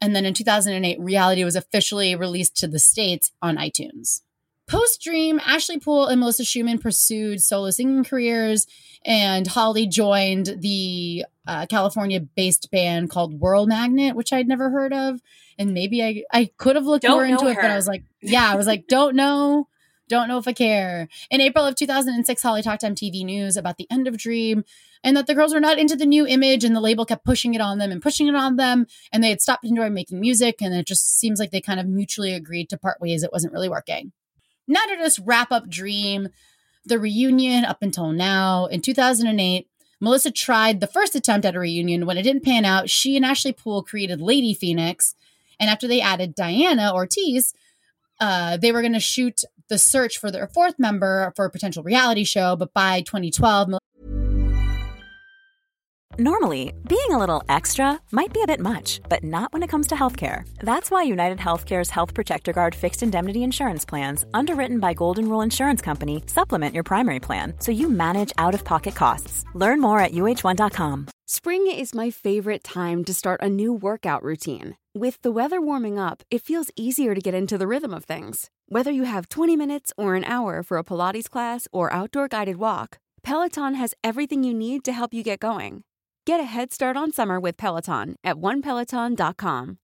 And then in 2008, Reality was officially released to the States on iTunes. Post Dream, Ashley Poole and Melissa Schumann pursued solo singing careers, and Holly joined the uh, California based band called World Magnet, which I'd never heard of. And maybe I, I could have looked
don't
more into
her.
it, but I was like, yeah, I was like, don't know. Don't know if I care. In April of 2006, Holly talked to MTV News about the end of Dream and that the girls were not into the new image and the label kept pushing it on them and pushing it on them and they had stopped enjoying making music and it just seems like they kind of mutually agreed to part ways. It wasn't really working. Now to just wrap up Dream, the reunion up until now. In 2008, Melissa tried the first attempt at a reunion. When it didn't pan out, she and Ashley Poole created Lady Phoenix. And after they added Diana Ortiz, uh, they were going to shoot the search for their fourth member for a potential reality show. But by 2012,
Normally, being a little extra might be a bit much, but not when it comes to healthcare. That's why United Healthcare's Health Protector Guard fixed indemnity insurance plans, underwritten by Golden Rule Insurance Company, supplement your primary plan so you manage out of pocket costs. Learn more at uhone.com.
Spring is my favorite time to start a new workout routine. With the weather warming up, it feels easier to get into the rhythm of things. Whether you have 20 minutes or an hour for a Pilates class or outdoor guided walk, Peloton has everything you need to help you get going. Get a head start on summer with Peloton at onepeloton.com.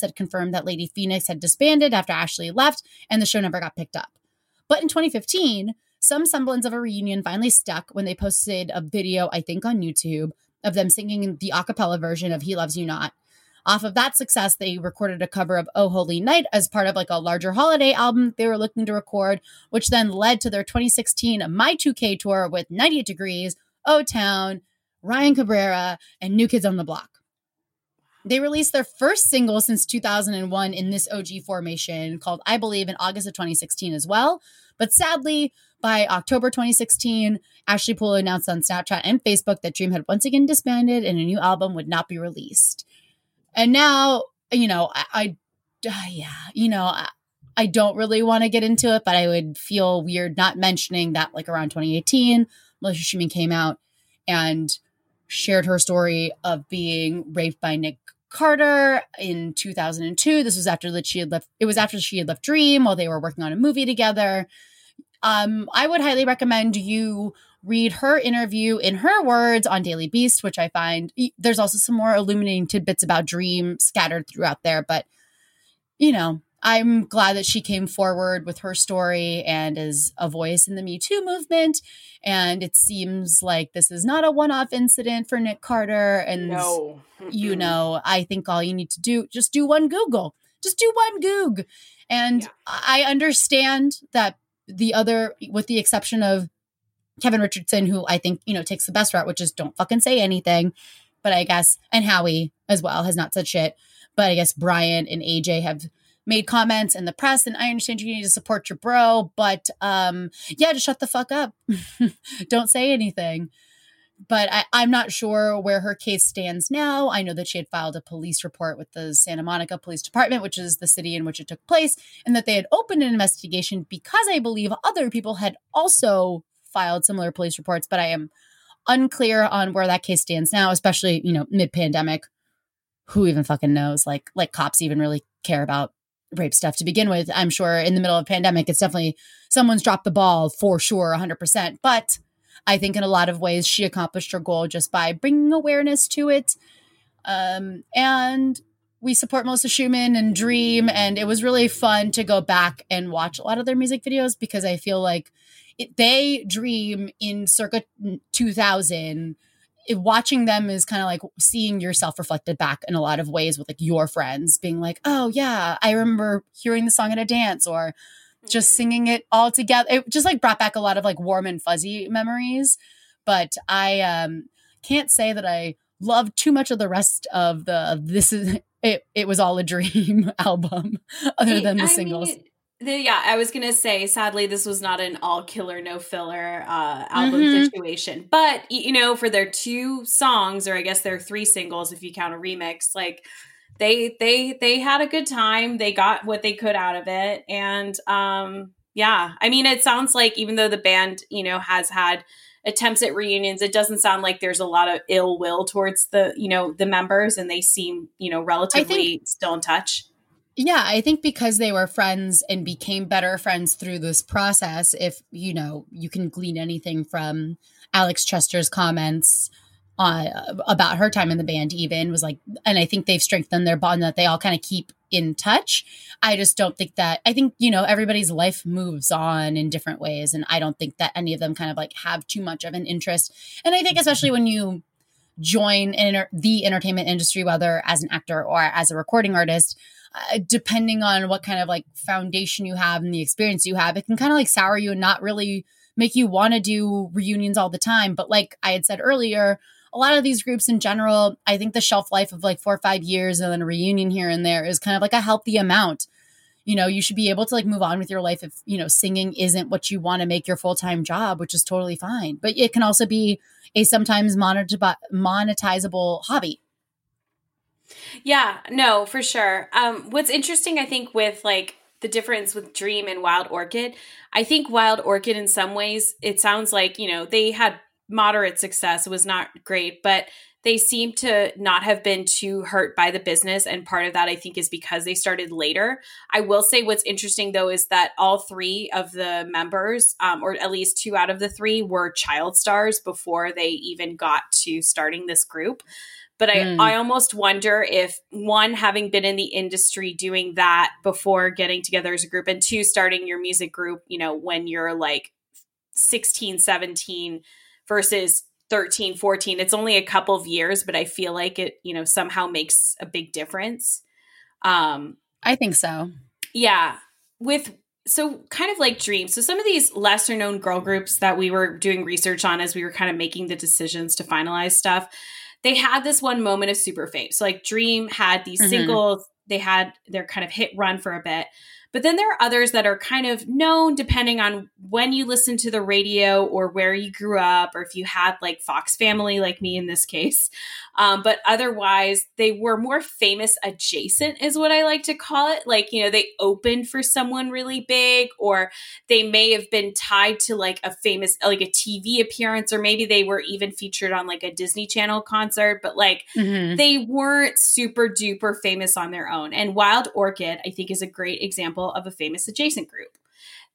Had confirmed that Lady Phoenix had disbanded after Ashley left and the show never got picked up. But in 2015, some semblance of a reunion finally stuck when they posted a video, I think on YouTube, of them singing the a cappella version of He Loves You Not. Off of that success, they recorded a cover of Oh Holy Night as part of like a larger holiday album they were looking to record, which then led to their 2016 My 2K tour with 98 Degrees, O Town, Ryan Cabrera, and New Kids on the Block. They released their first single since 2001 in this OG formation called I Believe in August of 2016 as well. But sadly, by October 2016, Ashley Poole announced on Snapchat and Facebook that Dream had once again disbanded and a new album would not be released. And now, you know, I, I uh, yeah, you know, I, I don't really want to get into it, but I would feel weird not mentioning that, like around 2018, Melissa Schumann came out and shared her story of being raped by Nick Carter in 2002. This was after that she had left. It was after she had left Dream while they were working on a movie together. Um, I would highly recommend you read her interview in her words on Daily Beast, which I find there's also some more illuminating tidbits about Dream scattered throughout there. But you know, I'm glad that she came forward with her story and is a voice in the Me Too movement. And it seems like this is not a one off incident for Nick Carter. And,
no.
you know, I think all you need to do, just do one Google, just do one Goog. And yeah. I understand that the other, with the exception of Kevin Richardson, who I think, you know, takes the best route, which is don't fucking say anything. But I guess, and Howie as well has not said shit. But I guess Brian and AJ have made comments in the press and i understand you need to support your bro but um yeah just shut the fuck up. (laughs) Don't say anything. But I, i'm not sure where her case stands now. I know that she had filed a police report with the santa monica police department which is the city in which it took place and that they had opened an investigation because i believe other people had also filed similar police reports but i am unclear on where that case stands now especially you know mid-pandemic. Who even fucking knows? Like like cops even really care about rape stuff to begin with. I'm sure in the middle of pandemic, it's definitely someone's dropped the ball for sure, 100%. But I think in a lot of ways, she accomplished her goal just by bringing awareness to it. Um, and we support Melissa Schumann and Dream. And it was really fun to go back and watch a lot of their music videos because I feel like it, they dream in circa 2000 watching them is kind of like seeing yourself reflected back in a lot of ways with like your friends being like, oh yeah, I remember hearing the song at a dance or just mm-hmm. singing it all together. It just like brought back a lot of like warm and fuzzy memories. But I um can't say that I love too much of the rest of the this is (laughs) it it was all a dream (laughs) album other than the I singles. Mean,
the, yeah, I was gonna say, sadly, this was not an all killer, no filler uh, album mm-hmm. situation. But you know, for their two songs, or I guess their three singles, if you count a remix, like they they they had a good time. They got what they could out of it, and um, yeah, I mean, it sounds like even though the band, you know, has had attempts at reunions, it doesn't sound like there's a lot of ill will towards the you know the members, and they seem you know relatively think- still in touch.
Yeah, I think because they were friends and became better friends through this process, if you know, you can glean anything from Alex Chester's comments uh, about her time in the band, even was like, and I think they've strengthened their bond that they all kind of keep in touch. I just don't think that, I think, you know, everybody's life moves on in different ways. And I don't think that any of them kind of like have too much of an interest. And I think, especially when you join in the entertainment industry, whether as an actor or as a recording artist, uh, depending on what kind of like foundation you have and the experience you have, it can kind of like sour you and not really make you want to do reunions all the time. But like I had said earlier, a lot of these groups in general, I think the shelf life of like four or five years and then a reunion here and there is kind of like a healthy amount. You know, you should be able to like move on with your life if, you know, singing isn't what you want to make your full time job, which is totally fine. But it can also be a sometimes monetizable hobby.
Yeah, no, for sure. Um, what's interesting, I think, with like the difference with Dream and Wild Orchid, I think Wild Orchid, in some ways, it sounds like, you know, they had moderate success. It was not great, but they seem to not have been too hurt by the business. And part of that, I think, is because they started later. I will say what's interesting, though, is that all three of the members, um, or at least two out of the three, were child stars before they even got to starting this group. But I, mm. I almost wonder if one, having been in the industry doing that before getting together as a group, and two, starting your music group, you know, when you're like 16, 17 versus 13, 14, it's only a couple of years, but I feel like it, you know, somehow makes a big difference. Um,
I think so.
Yeah. With so kind of like dreams so some of these lesser known girl groups that we were doing research on as we were kind of making the decisions to finalize stuff they had this one moment of super fame. So like Dream had these
Mhm.
singles, they had their kind of hit run for a bit. But then there are others that are kind of known depending on when you listen to the radio or where you grew up, or if you had like Fox Family, like me in this case. Um, but otherwise, they were more famous adjacent, is what I like to call it. Like, you know, they opened for someone really big, or they may have been tied to like a famous, like a TV appearance, or maybe they were even featured on like a Disney Channel concert, but like
Mhm.
they weren't super duper famous on their own. And Wild Orchid, I think, is a great example of a famous adjacent group.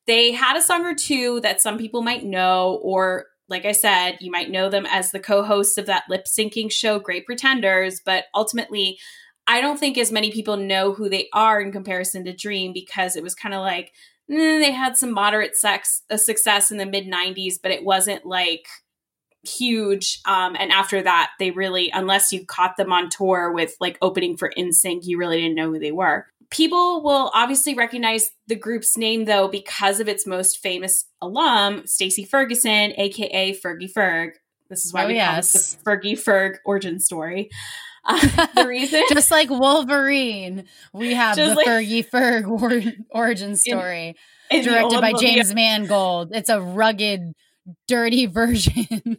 They had a song or two that some people might know, or like I said, you might know them as the co hosts of that lip syncing show, Great Pretenders, but ultimately, I don't think as many people know who they are in comparison to Dream because it was kind of like mm, they had some moderate sex uh, success in the mid 90s, but it wasn't like huge. Um, and after that, they really, unless you caught them on tour with like opening for NSYNC, you really didn't know who they were. People will obviously recognize the group's name though because of its most famous alum, Stacy Ferguson, aka Fergie Ferg. This is why
Oh,
we
yes.
call it the Fergie Ferg origin story. (laughs) Uh, the reason
Just like Wolverine, we have the
like-
Fergie Ferg or- origin story,
in the
directed by
movie-
James Mangold. It's a rugged, dirty (laughs) version.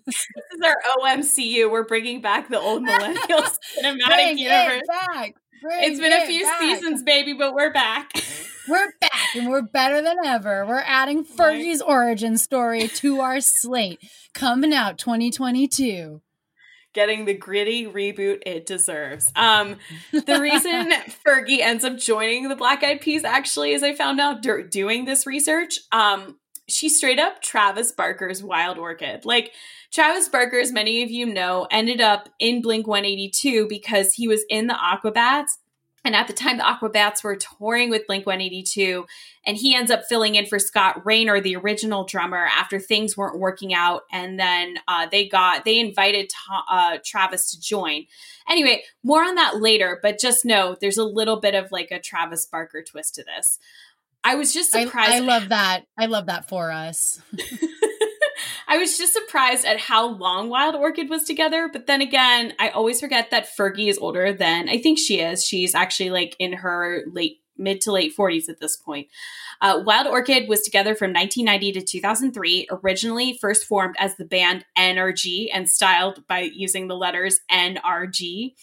This is our OMCU. We're bringing back the old (laughs) millennials cinematic
Bring
universe.
back.
It's been a few
back.
seasons, baby, but we're back. (laughs)
We're back and we're better than ever. We're adding (laughs) Fergie's origin story to our slate. Coming out 2022.
Getting the gritty reboot it deserves. Um, the reason (laughs) Fergie ends up joining the Black Eyed Peas actually, as I found out dur- doing this research, um, she straight up Travis Barker's Wild Orchid. Like Travis Barker, as many of you know, ended up in Blink 182 because he was in the Aquabats. And at the time, the Aquabats were touring with Blink 182, and he ends up filling in for Scott Raynor, the original drummer, after things weren't working out. And then uh, they got they invited Ta- uh, Travis to join. Anyway, more on that later. But just know there's a little bit of like a Travis Barker twist to this. I was just
I,
surprised.
I love that. I love that for us. (laughs)
I was just surprised at how long Wild Orchid was together. But then again, I always forget that Fergie is older than I think she is. She's actually like in her late mid to late 40s at this point. Uh, Wild Orchid was together from 1990 to 2003, originally first formed as the band NRG and styled by using the letters NRG.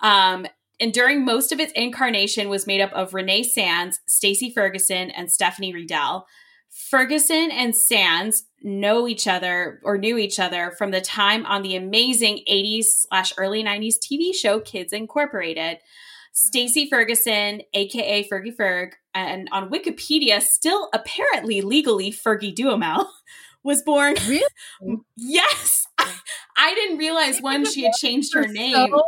Um, and during most of its incarnation was made up of Renee Sands, Stacy Ferguson, and Stefanie Ridel. Ferguson and Sands know each other or knew each other from the time on the amazing 80s slash early 90s TV show Kids Incorporated. Mm-hmm. Stacey Ferguson, aka Fergie Ferg, and on Wikipedia, still apparently legally Fergie Duhamel, (laughs) was born.
Really? (laughs)
Yes, I didn't realize when she had changed her name.
So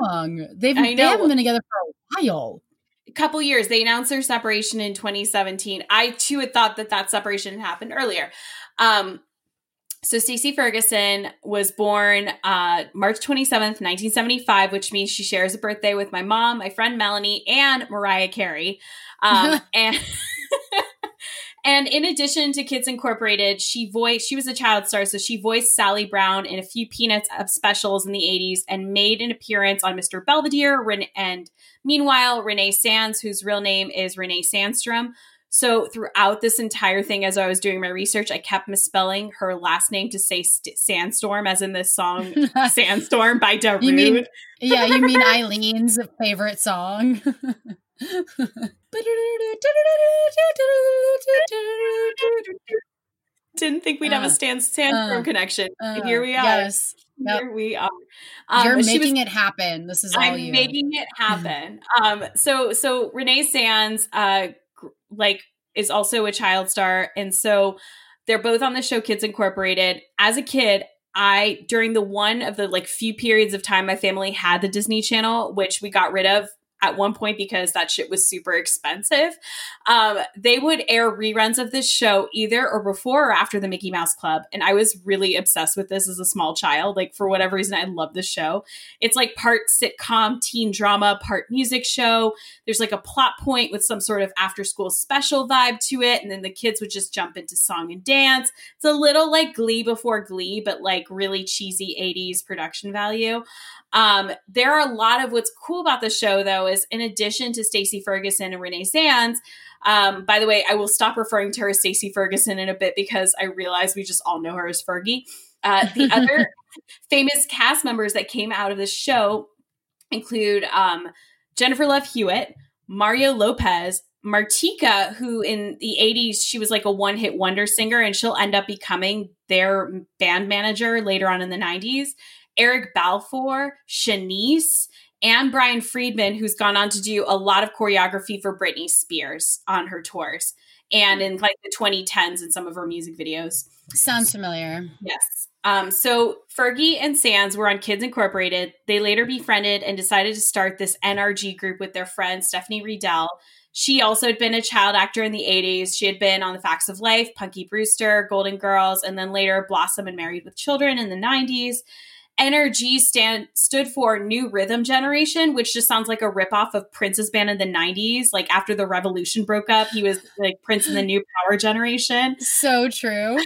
long. They've, they haven't been together for a while.
a couple years. They announced their separation in 2017. I too had thought that that separation had happened earlier. Um, so Stacey Ferguson was born uh, March 27th, 1975, which means she shares a birthday with my mom, my friend Melanie, and Mariah Carey. Um, (laughs) and (laughs) and in addition to Kids Incorporated, she voiced she was a child star, so she voiced Sally Brown in a few Peanuts of specials in the 80s and made an appearance on Mr. Belvedere. Ren- And meanwhile, Renee Sands, whose real name is Renee Sandstrom. So throughout this entire thing, as I was doing my research, I kept misspelling her last name to say st- Sandstorm, as in this song (laughs) Sandstorm by Darude.
You mean- (laughs) yeah, you mean Eileen's favorite song? (laughs)
Didn't think we'd have
Uh,
a Stan Sandstorm
uh,
connection.
Uh,
here we are.
Yes. Yep.
Here we are. Um,
You're
she was-
making it happen. This is all
I'm
you.
making it (laughs) happen. um, so so Renee Sands, uh, like is also a child star, and so they're both on the show Kids Incorporated. As a kid, I during the one of the like few periods of time my family had the Disney Channel, which we got rid of at one point because that shit was super expensive. Um, they would air reruns of this show either or before or after the Mickey Mouse Club. And I was really obsessed with this as a small child. Like, for whatever reason, I love this show. It's like part sitcom, teen drama, part music show. There's like a plot point with some sort of after school special vibe to it. And then the kids would just jump into song and dance. It's a little like Glee before Glee, but like really cheesy 80s production value. Um, there are a lot of what's cool about the show, though, is in addition to Stacey Ferguson and Renee Sands. Um, by the way, I will stop referring to her as Stacey Ferguson in a bit because I realize we just all know her as Fergie. Uh, the (laughs) other famous cast members that came out of the show include um, Jennifer Love Hewitt, Mario Lopez, Martika, who in the 80s, she was like a one hit wonder singer, and she'll end up becoming their band manager later on in the 90s. Eric Balfour, Shanice, and Brian Friedman, who's gone on to do a lot of choreography for Britney Spears on her tours and in like the 2010s in some of her music videos.
Sounds familiar.
Yes. Um, so Fergie and Sands were on Kids Incorporated. They later befriended and decided to start this NRG group with their friend Stefanie Ridel. She also had been a child actor in the 80s. She had been on The Facts of Life, Punky Brewster, Golden Girls, and then later Blossom and Married with Children in the 90s. NRG stand stood for New Rhythm Generation, which just sounds like a ripoff of Prince's band in the 90s. Like after the revolution broke up, he was like Prince in the New Power Generation.
So true.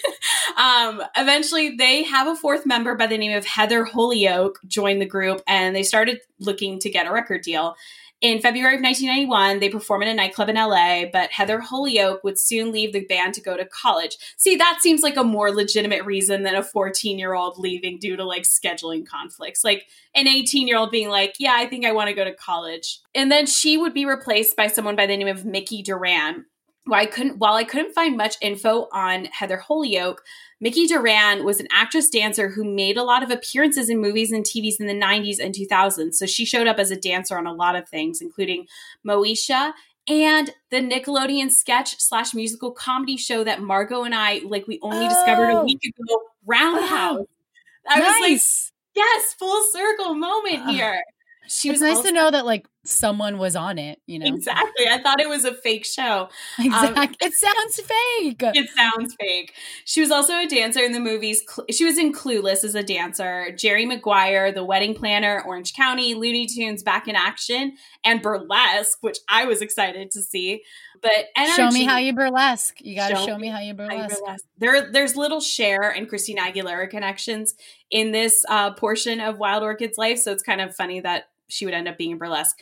(laughs)
um, eventually, they have a fourth member by the name of Heather Holyoke join the group, and they started looking to get a record deal. In February of 1991, they perform in a nightclub in LA, but Heather Holyoke would soon leave the band to go to college. See, that seems like a more legitimate reason than a 14 year old leaving due to like scheduling conflicts. Like an 18 year old being like, yeah, I think I want to go to college. And then she would be replaced by someone by the name of Mickey Duran. While I couldn't, while I couldn't find much info on Heather Holyoke, Mickey Duran was an actress dancer who made a lot of appearances in movies and TVs in the 90s and 2000s. So she showed up as a dancer on a lot of things, including Moesha and the Nickelodeon sketch slash musical comedy show that Margot and I like we only oh. discovered a oh. week ago, Roundhouse. (gasps) I nice. was like, yes, full circle moment uh-huh. here.
She it's was nice also- to know that like someone was on it, you know?
Exactly. I thought it was a fake show.
Exactly. (laughs) Um, it sounds fake.
It sounds fake. She was also a dancer in the movies. She was in Clueless as a dancer, Jerry Maguire, The Wedding Planner, Orange County, Looney Tunes Back in Action, and Burlesque, which I was excited to see. But
NRG, show me how you burlesque. You got to show, show, me how you burlesque. Burlesque.
There, there's little Cher and Christina Aguilera connections in this uh, portion of Wild Orchid's life, so it's kind of funny that she would end up being in burlesque.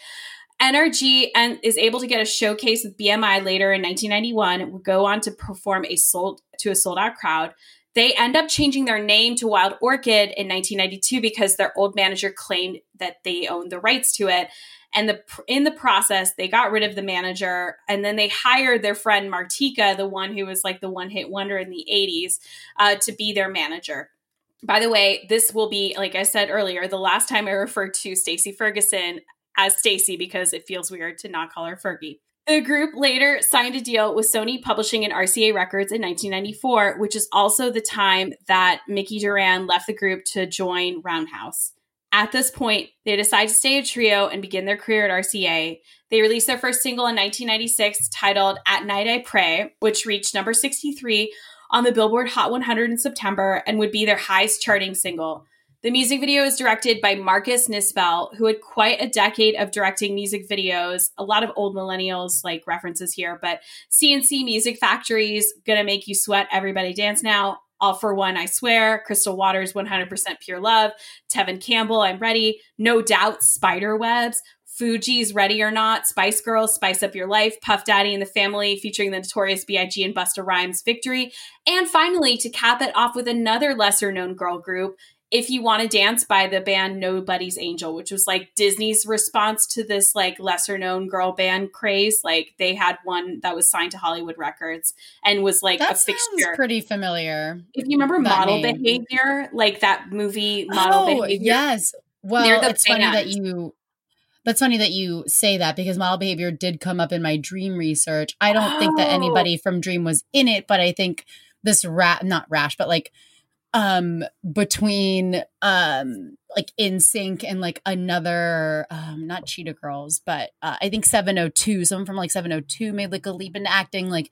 NRG and is able to get a showcase with BMI later in 1991. Would go on to perform a sold to a sold out crowd. They end up changing their name to Wild Orchid in 1992 because their old manager claimed that they owned the rights to it. And the in the process, they got rid of the manager, and then they hired their friend Martika, the one who was like the one hit wonder in the 80s, uh, to be their manager. By the way, this will be, like I said earlier, the last time I refer to stacy Ferguson as stacy because it feels weird to not call her Fergie. The group later signed a deal with Sony Publishing and RCA Records in 1994, which is also the time that Mickey Duran left the group to join Roundhouse. At this point, they decide to stay a trio and begin their career at RCA. They released their first single in 1996 titled At Night I Pray, which reached number 63 on the Billboard Hot 100 in September and would be their highest charting single. The music video is directed by Marcus Nispel, who had quite a decade of directing music videos. A lot of old millennials like references here, but C+C Music Factory's Gonna Make You Sweat, Everybody Dance Now, All for One, I Swear, Crystal Waters, 100% Pure Love, Tevin Campbell, I'm Ready, No Doubt, Spider Webs, Fugees Ready or Not, Spice Girls, Spice Up Your Life, Puff Daddy and the Family featuring the Notorious B.I.G. and Busta Rhymes Victory. And finally, to cap it off with another lesser known girl group, if you want to dance by the band nobody's angel which was like disney's response to this like lesser known girl band craze like they had one that was signed to hollywood records and was like
that
a fixture
pretty familiar
if you remember model name. behavior like that movie model oh, behavior
yes well it's band. funny that you that's funny that you say that because model behavior did come up in my dream research i don't oh. think that oh. anybody from dream was in it but i think this rat not rash but like um between um like in sync and like another um not cheetah girls but uh, i think 702 someone from like 702 made like a leap into acting like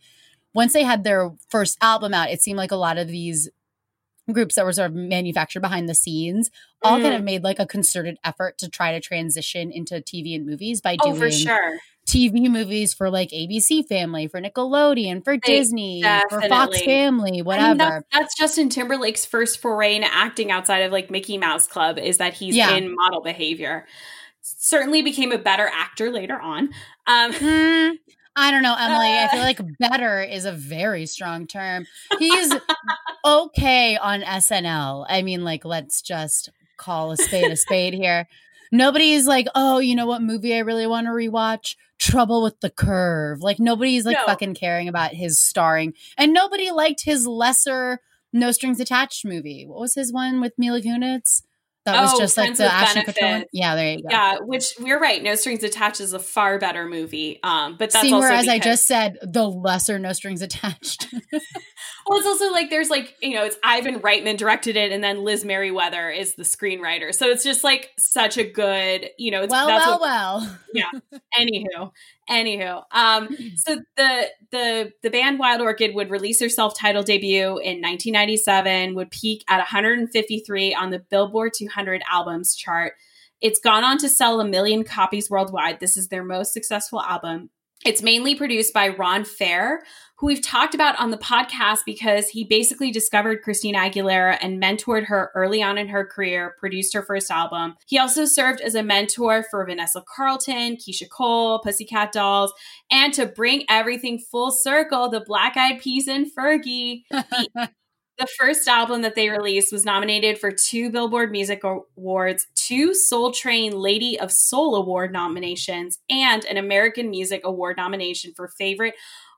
once they had their first album out it seemed like a lot of these groups that were sort of manufactured behind the scenes all
Mm.
kind of made like a concerted effort to try to transition into tv and movies by
Oh,
doing
for sure.
TV movies for like ABC Family, for Nickelodeon, for Disney, for Fox. Family,
I mean,
whatever.
that's, that's Justin Timberlake's first foray into acting outside of like Mickey Mouse Club is that he's
Yeah.
in model behavior. Certainly became a better actor later on. Um,
Hmm, I don't know, (laughs) Emily. I feel
Uh.
like better is a very strong term. He's okay on SNL. I mean, like, let's just call a spade a spade here. Nobody's like, oh, you know what movie I really want to rewatch? Trouble with the Curve. Like, nobody's like
No.
fucking caring about his starring. And nobody liked his lesser No Strings Attached movie. What was his one with Mila Kunis? That was
Oh,
just like
Friends
the
with
Ashton Kutcher. Yeah, there you go.
yeah, which we're right. No Strings Attached is a far better movie. Um, but that's
See,
also
whereas I just said the lesser No Strings Attached. (laughs) (laughs)
Well, it's also like there's like you know it's Ivan Reitman directed it, and then Liz Meriwether is the screenwriter. So it's just like such a good you know. It's,
well, well,
what-
well. Yeah. (laughs)
Anywho anywho um so the the the band wild orchid would release their self-titled debut in 1997 would peak at 153 on the billboard 200 albums chart. It's gone on to sell a million copies worldwide. This is their most successful album it's mainly produced by ron fair who we've talked about on the podcast because he basically discovered Christina Aguilera and mentored her early on in her career, produced her first album. He also served as a mentor for Vanessa Carlton, Keyshia Cole, Pussycat Dolls, and to bring everything full circle, the Black Eyed Peas and Fergie. (laughs) The, the first album that they released was nominated for two Billboard Music Awards, two Soul Train Lady of Soul Award nominations, and an American Music Award nomination for favorite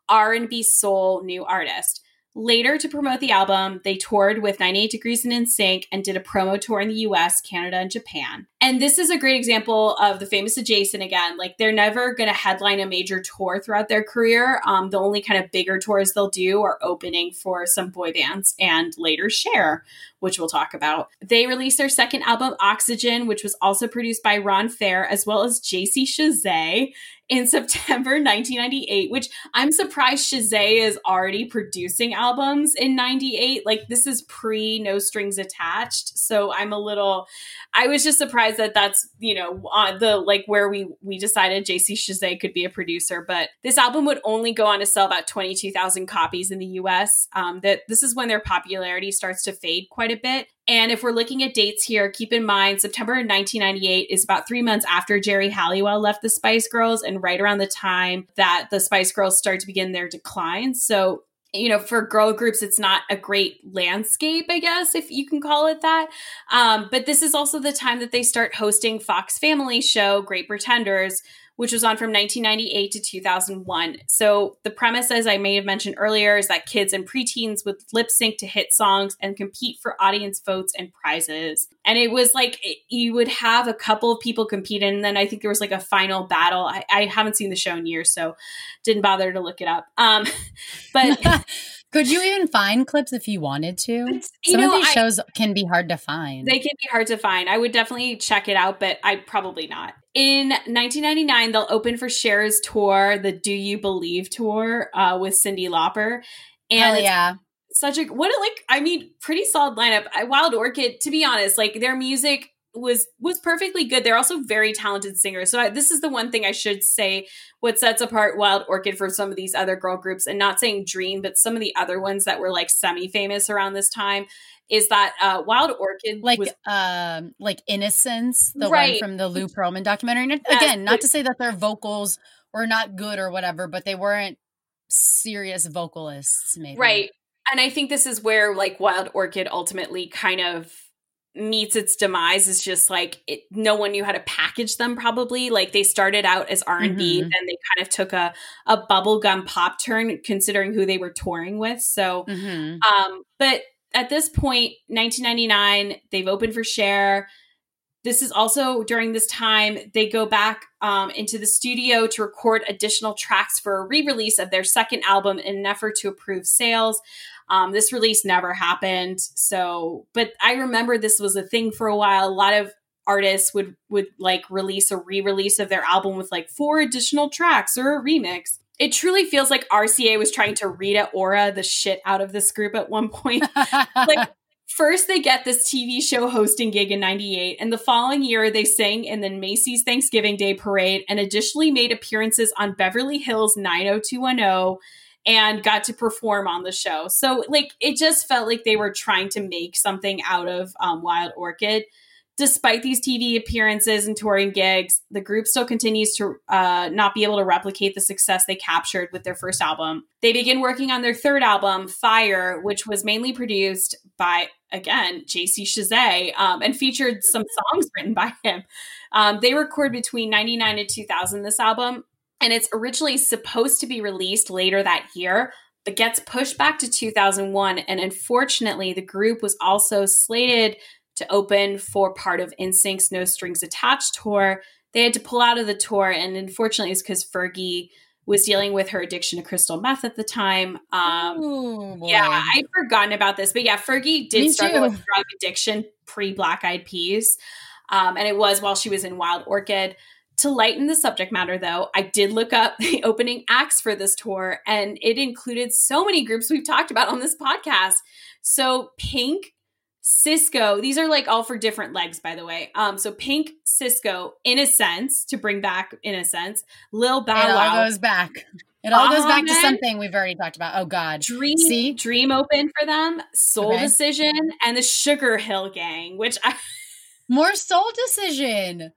R&B soul new artist. Later, to promote the album, they toured with 98 Degrees and NSYNC and did a promo tour in the US, Canada, and Japan. And this is a great example of the famous adjacent again. Like, they're never going to headline a major tour throughout their career. Um, the only kind of bigger tours they'll do are opening for some boy bands and later Cher, which we'll talk about. They released their second album, Oxygen, which was also produced by Ron Fair, as well as JC Chasez in September (laughs) 1998, which I'm surprised Chasez is already producing albums in 98. Like this is pre No Strings Attached. So I'm a little I was just surprised that that's, you know, on the like where we we decided JC Chasez could be a producer, but this album would only go on to sell about 22,000 copies in the US. Um that this is when their popularity starts to fade quite a bit. And if we're looking at dates here, keep in mind September 1998 is about three months after Geri Halliwell left the Spice Girls and right around the time that the Spice Girls start to begin their decline. So, you know, for girl groups, it's not a great landscape, I guess, if you can call it that. Um, but this is also the time that they start hosting Fox Family show, Great Pretenders, which was on from 1998 to 2001. So the premise, as I may have mentioned earlier, is that kids and preteens would lip sync to hit songs and compete for audience votes and prizes. And it was like it- you would have a couple of people compete, and then I think there was like a final battle. I, I haven't seen the show in years, so didn't bother to look it up. Um, (laughs) but (laughs)
Could you even find clips if you wanted to?
You
Some
know,
of these
I-
shows can be hard to find.
They can be hard to find. I would definitely check it out, but I probably not. In 1999, they'll open for Cher's tour, the Do You Believe tour, uh, with Cyndi Lauper. And
Hell yeah.
such a what a like I mean, pretty solid lineup. I, Wild Orchid, to be honest, like their music was was perfectly good. They're also very talented singers. So I, this is the one thing I should say what sets apart Wild Orchid from some of these other girl groups, and not saying Dream, but some of the other ones that were like semi famous around this time. Is that uh, Wild Orchid
Like
was
um like Innosense, the
Right.
one from the Lou Pearlman documentary. And again, not to say that their vocals were not good or whatever, but they weren't serious vocalists, maybe.
Right. And I think this is where like Wild Orchid ultimately kind of meets its demise is just like it, no one knew how to package them probably like they started out as r&b
Mhm.
then they kind of took a, a bubblegum pop turn considering who they were touring with so
hmm
um but at this point 1999 they've opened for Cher this is also during this time they go back um, into the studio to record additional tracks for a re-release of their second album in an effort to improve sales. Um, this release never happened so but i remember this was a thing for a while. A lot of artists would would like release a re-release of their album with like four additional tracks or a remix it truly feels like RCA was trying to Rita Ora the shit out of this group at one point. (laughs) like First, they get this TV show hosting gig in 98, and the following year, they sang in the Macy's Thanksgiving Day Parade and additionally made appearances on Beverly Hills 90210 and got to perform on the show. So, like, it just felt like they were trying to make something out of um, Wild Orchid. Despite these TV appearances and touring gigs, the group still continues to uh, not be able to replicate the success they captured with their first album. They begin working on their third album, Fire, which was mainly produced by, again, JC Chasez um, and featured some (laughs) songs written by him. Um, they record between 99 and 2000 this album, and it's originally supposed to be released later that year, but gets pushed back to 2001. And unfortunately, the group was also slated to open for part of NSYNC's No Strings Attached tour. They had to pull out of the tour, and unfortunately, it's because Fergie was dealing with her addiction to crystal meth at the time. Um, Ooh, yeah, I'd forgotten about this, but yeah, Fergie did Me struggle too. with drug addiction pre Black Eyed Peas, um, and it was while she was in Wild Orchid. To lighten the subject matter, though, I did look up (laughs) the opening acts for this tour, and it included so many groups we've talked about on this podcast. So, Pink, Sisqó, these are like all for different legs, by the way. Um, so Pink, Sisqó, Innosense to bring back Innosense, Lil Bow
Wow.
It
all goes back. It all goes back to something we've already talked about. Oh God,
Dream, See? Dream Open for them, Soul okay. Decision, and the Sugar Hill Gang, which I
more Soul Decision.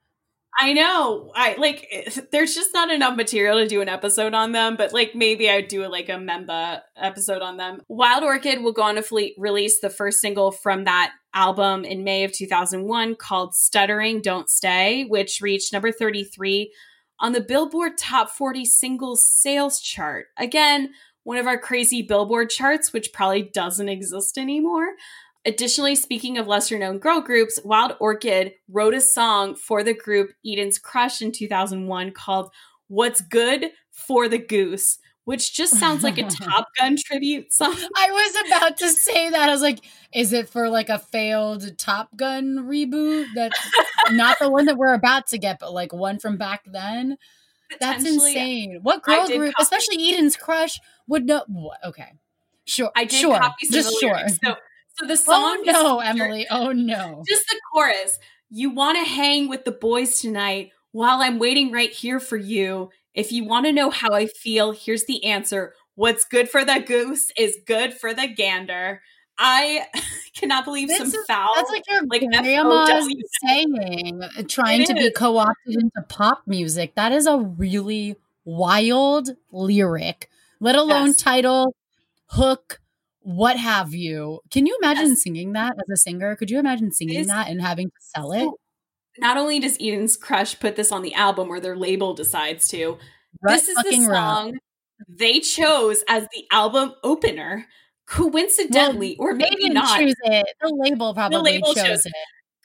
I know. I like (laughs) there's just not enough material to do an episode on them, but like maybe I'd do a, like a Memba episode on them. Wild Orchid will go on to release the first single from that album in May of 2001 called Stuttering Don't Say, which reached number 33 on the Billboard Top 40 singles sales chart. Again, one of our crazy Billboard charts, which probably doesn't exist anymore. Additionally, speaking of lesser known girl groups, Wild Orchid wrote a song for the group Eden's Crush in 2001 called What's Good for the Goose, which just sounds like a (laughs) Top Gun tribute song.
I was about to say that. I was like, is it for like a failed Top Gun reboot? That's (laughs) not the one that we're about to get, but like one from back then. That's insane. What girl group, copy- especially Eden's Crush, would know? Okay. Sure.
I did
sure.
copy some
just sure.
So so the oh, song.
Oh no, Emily. Oh no.
Just the chorus. You want to hang with the boys tonight while I'm waiting right here for you. If you want to know how I feel, here's the answer. What's good for the goose is good for the gander. I (laughs) cannot believe this some is, foul.
That's like your like grandma's saying, trying it to is. be co-opted into pop music. That is a really wild lyric, let alone yes. title, hook, what have you. Can you imagine yes. singing that as a singer? Could you imagine singing that and having to sell it?
not only does Eden's Crush put this on the album or their label decides to, Rut this is the song they chose as the album opener. Coincidentally, well, or maybe not.
Choose it. The label probably the label chose, chose it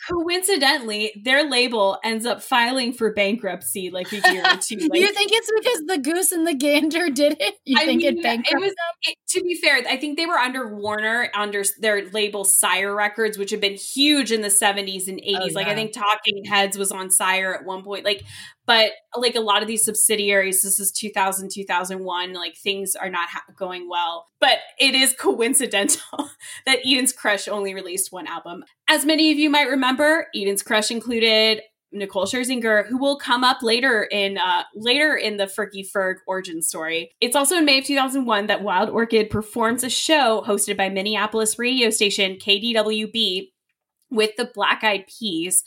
coincidentally, their label ends up filing for bankruptcy like a year or (laughs) two.
Like, you think it's because the goose and the gander did it? You
I
think
mean,
it bankrupted
it was, it, to be fair, I think they were under Warner under their label Sire Records, which had been huge in the 70s and 80s. Oh, like I think Talking Heads was on Sire at one point. Like but like a lot of these subsidiaries this is 2000 2001 like things are not ha- going well but it is (laughs) coincidental that eden's crush only released one album as many of you might remember eden's crush included Nicole Scherzinger, who will come up later in uh, later in the Fergie Ferg origin story. It's also in May of 2001 that Wild Orchid performs a show hosted by Minneapolis radio station KDWB with the Black Eyed Peas,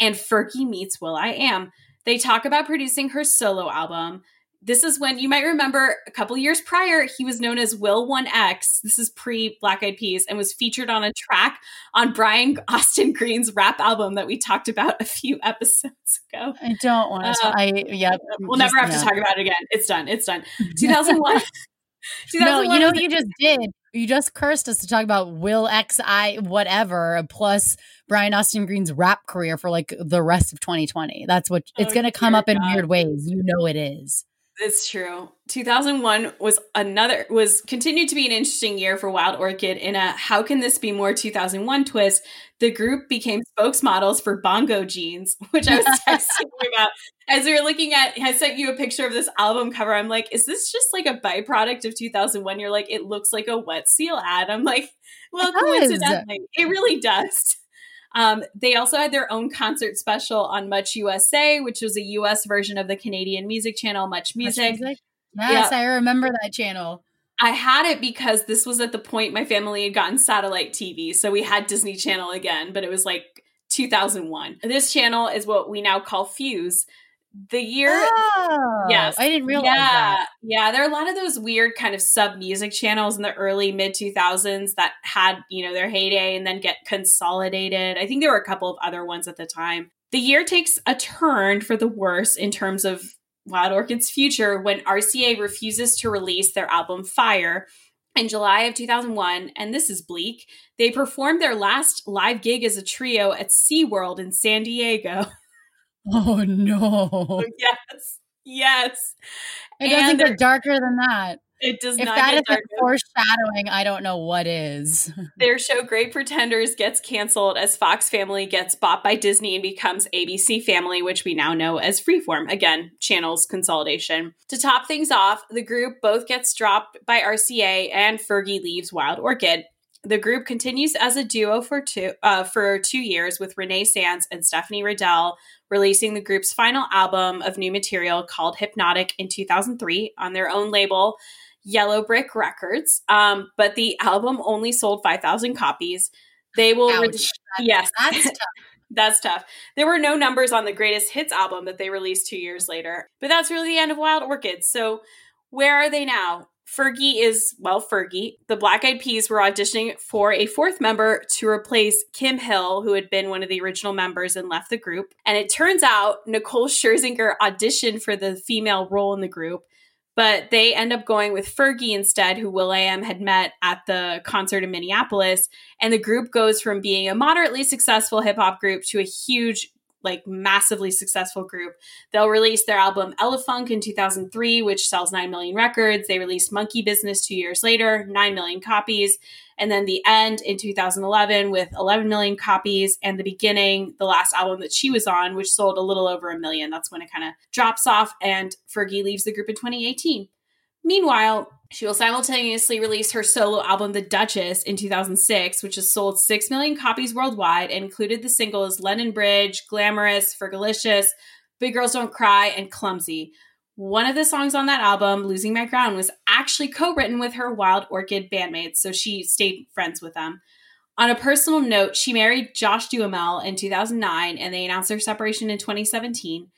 and Fergie meets will.i.am. They talk about producing her solo album. This is when you might remember a couple years prior, he was known as Will 1X. This is pre Black Eyed Peas and was featured on a track on Brian Austin Green's rap album that we talked about a few (laughs) episodes ago.
I don't want to. Uh, I, yeah.
We'll just, never have yeah. to talk about it again. It's done. It's done. (laughs) 2001.
no, you know what you just did? You just cursed us to talk about Will XI whatever plus Brian Austin Green's rap career for like the rest of 2020. That's what oh, it's
Oh,
going to come up in weird ways. You know it is.
It's true. 2001 was another was continued to be an interesting year for Wild Orchid in a how can this be more 2001 twist. The group became spokesmodels for Bongo Jeans, (laughs) which I was (laughs) texting you about as we were looking at. I sent you a picture of this album cover. I'm like, is this just like a byproduct of 2001? You're like, it looks like a wet seal ad. I'm like, well,
It does.
coincidentally, it really does. Um, they also had their own concert special on Much USA, which was a US version of the Canadian music channel Much Music.
Yes, I remember that channel.
I had it because this was at the point my family had gotten satellite TV. So we had Disney Channel again, but it was like 2001. This channel is what we now call Fuse. The year
Oh,
Yes.
I didn't realize
yeah,
that.
Yeah, there are a lot of those weird kind of sub music channels in the early mid 2000s that had, you know, their heyday and then get consolidated. I think there were a couple of other ones at the time. The year takes a turn for the worse in terms of Wild Orchid's future when RCA refuses to release their album Fire. In July of 2001, and this is bleak, they performed their last live gig as a trio at SeaWorld in San Diego. (laughs)
Oh no. (laughs)
yes. Yes.
It doesn't
And
get darker than that.
It does
If
not
that
get
is foreshadowing, I don't know what is. (laughs)
Their show Great Pretenders gets canceled as Fox Family gets bought by Disney and becomes ABC Family, which we now know as Freeform. Again, channels consolidation. To top things off, the group both gets dropped by RCA and Fergie leaves Wild Orchid. The group continues as a duo for two uh, for two years with Renee Sands and Stefanie Ridel, releasing the group's final album of new material called Hypnotic in 2003 on their own label, Yellow Brick Records. Um, but the album only sold 5,000 copies. They will, re-
Ouch.
yes,
That's (laughs) tough.
that's tough. There were no numbers on the greatest hits album that they released two years later. But that's really the end of Wild Orchids. So where are they now? Fergie is, well, Fergie. The Black Eyed Peas were auditioning for a fourth member to replace Kim Hill, who had been one of the original members and left the group. And it turns out Nicole Scherzinger auditioned for the female role in the group, but they end up going with Fergie instead, who Will I Am had met at the concert in Minneapolis. And the group goes from being a moderately successful hip hop group to a huge, like massively successful group. They'll release their album Elephunk in 2003, which sells 9 million records. They released Monkey Business two years later, 9 million copies. And then The End in 2011 with 11 million copies. And The Beginning, the last album that she was on, which sold a little over a million. That's when it kind of drops off. And Fergie leaves the group in 2018. Meanwhile, she will simultaneously release her solo album, The Dutchess, in 2006, which has sold 6 million copies worldwide and included the singles London Bridge, Glamorous, Fergalicious, Big Girls Don't Cry, and Clumsy. One of the songs on that album, Losing My Ground, was actually co written with her Wild Orchid bandmates, so she stayed friends with them. On a personal note, she married Josh Duhamel in 2009 and they announced their separation in 2017.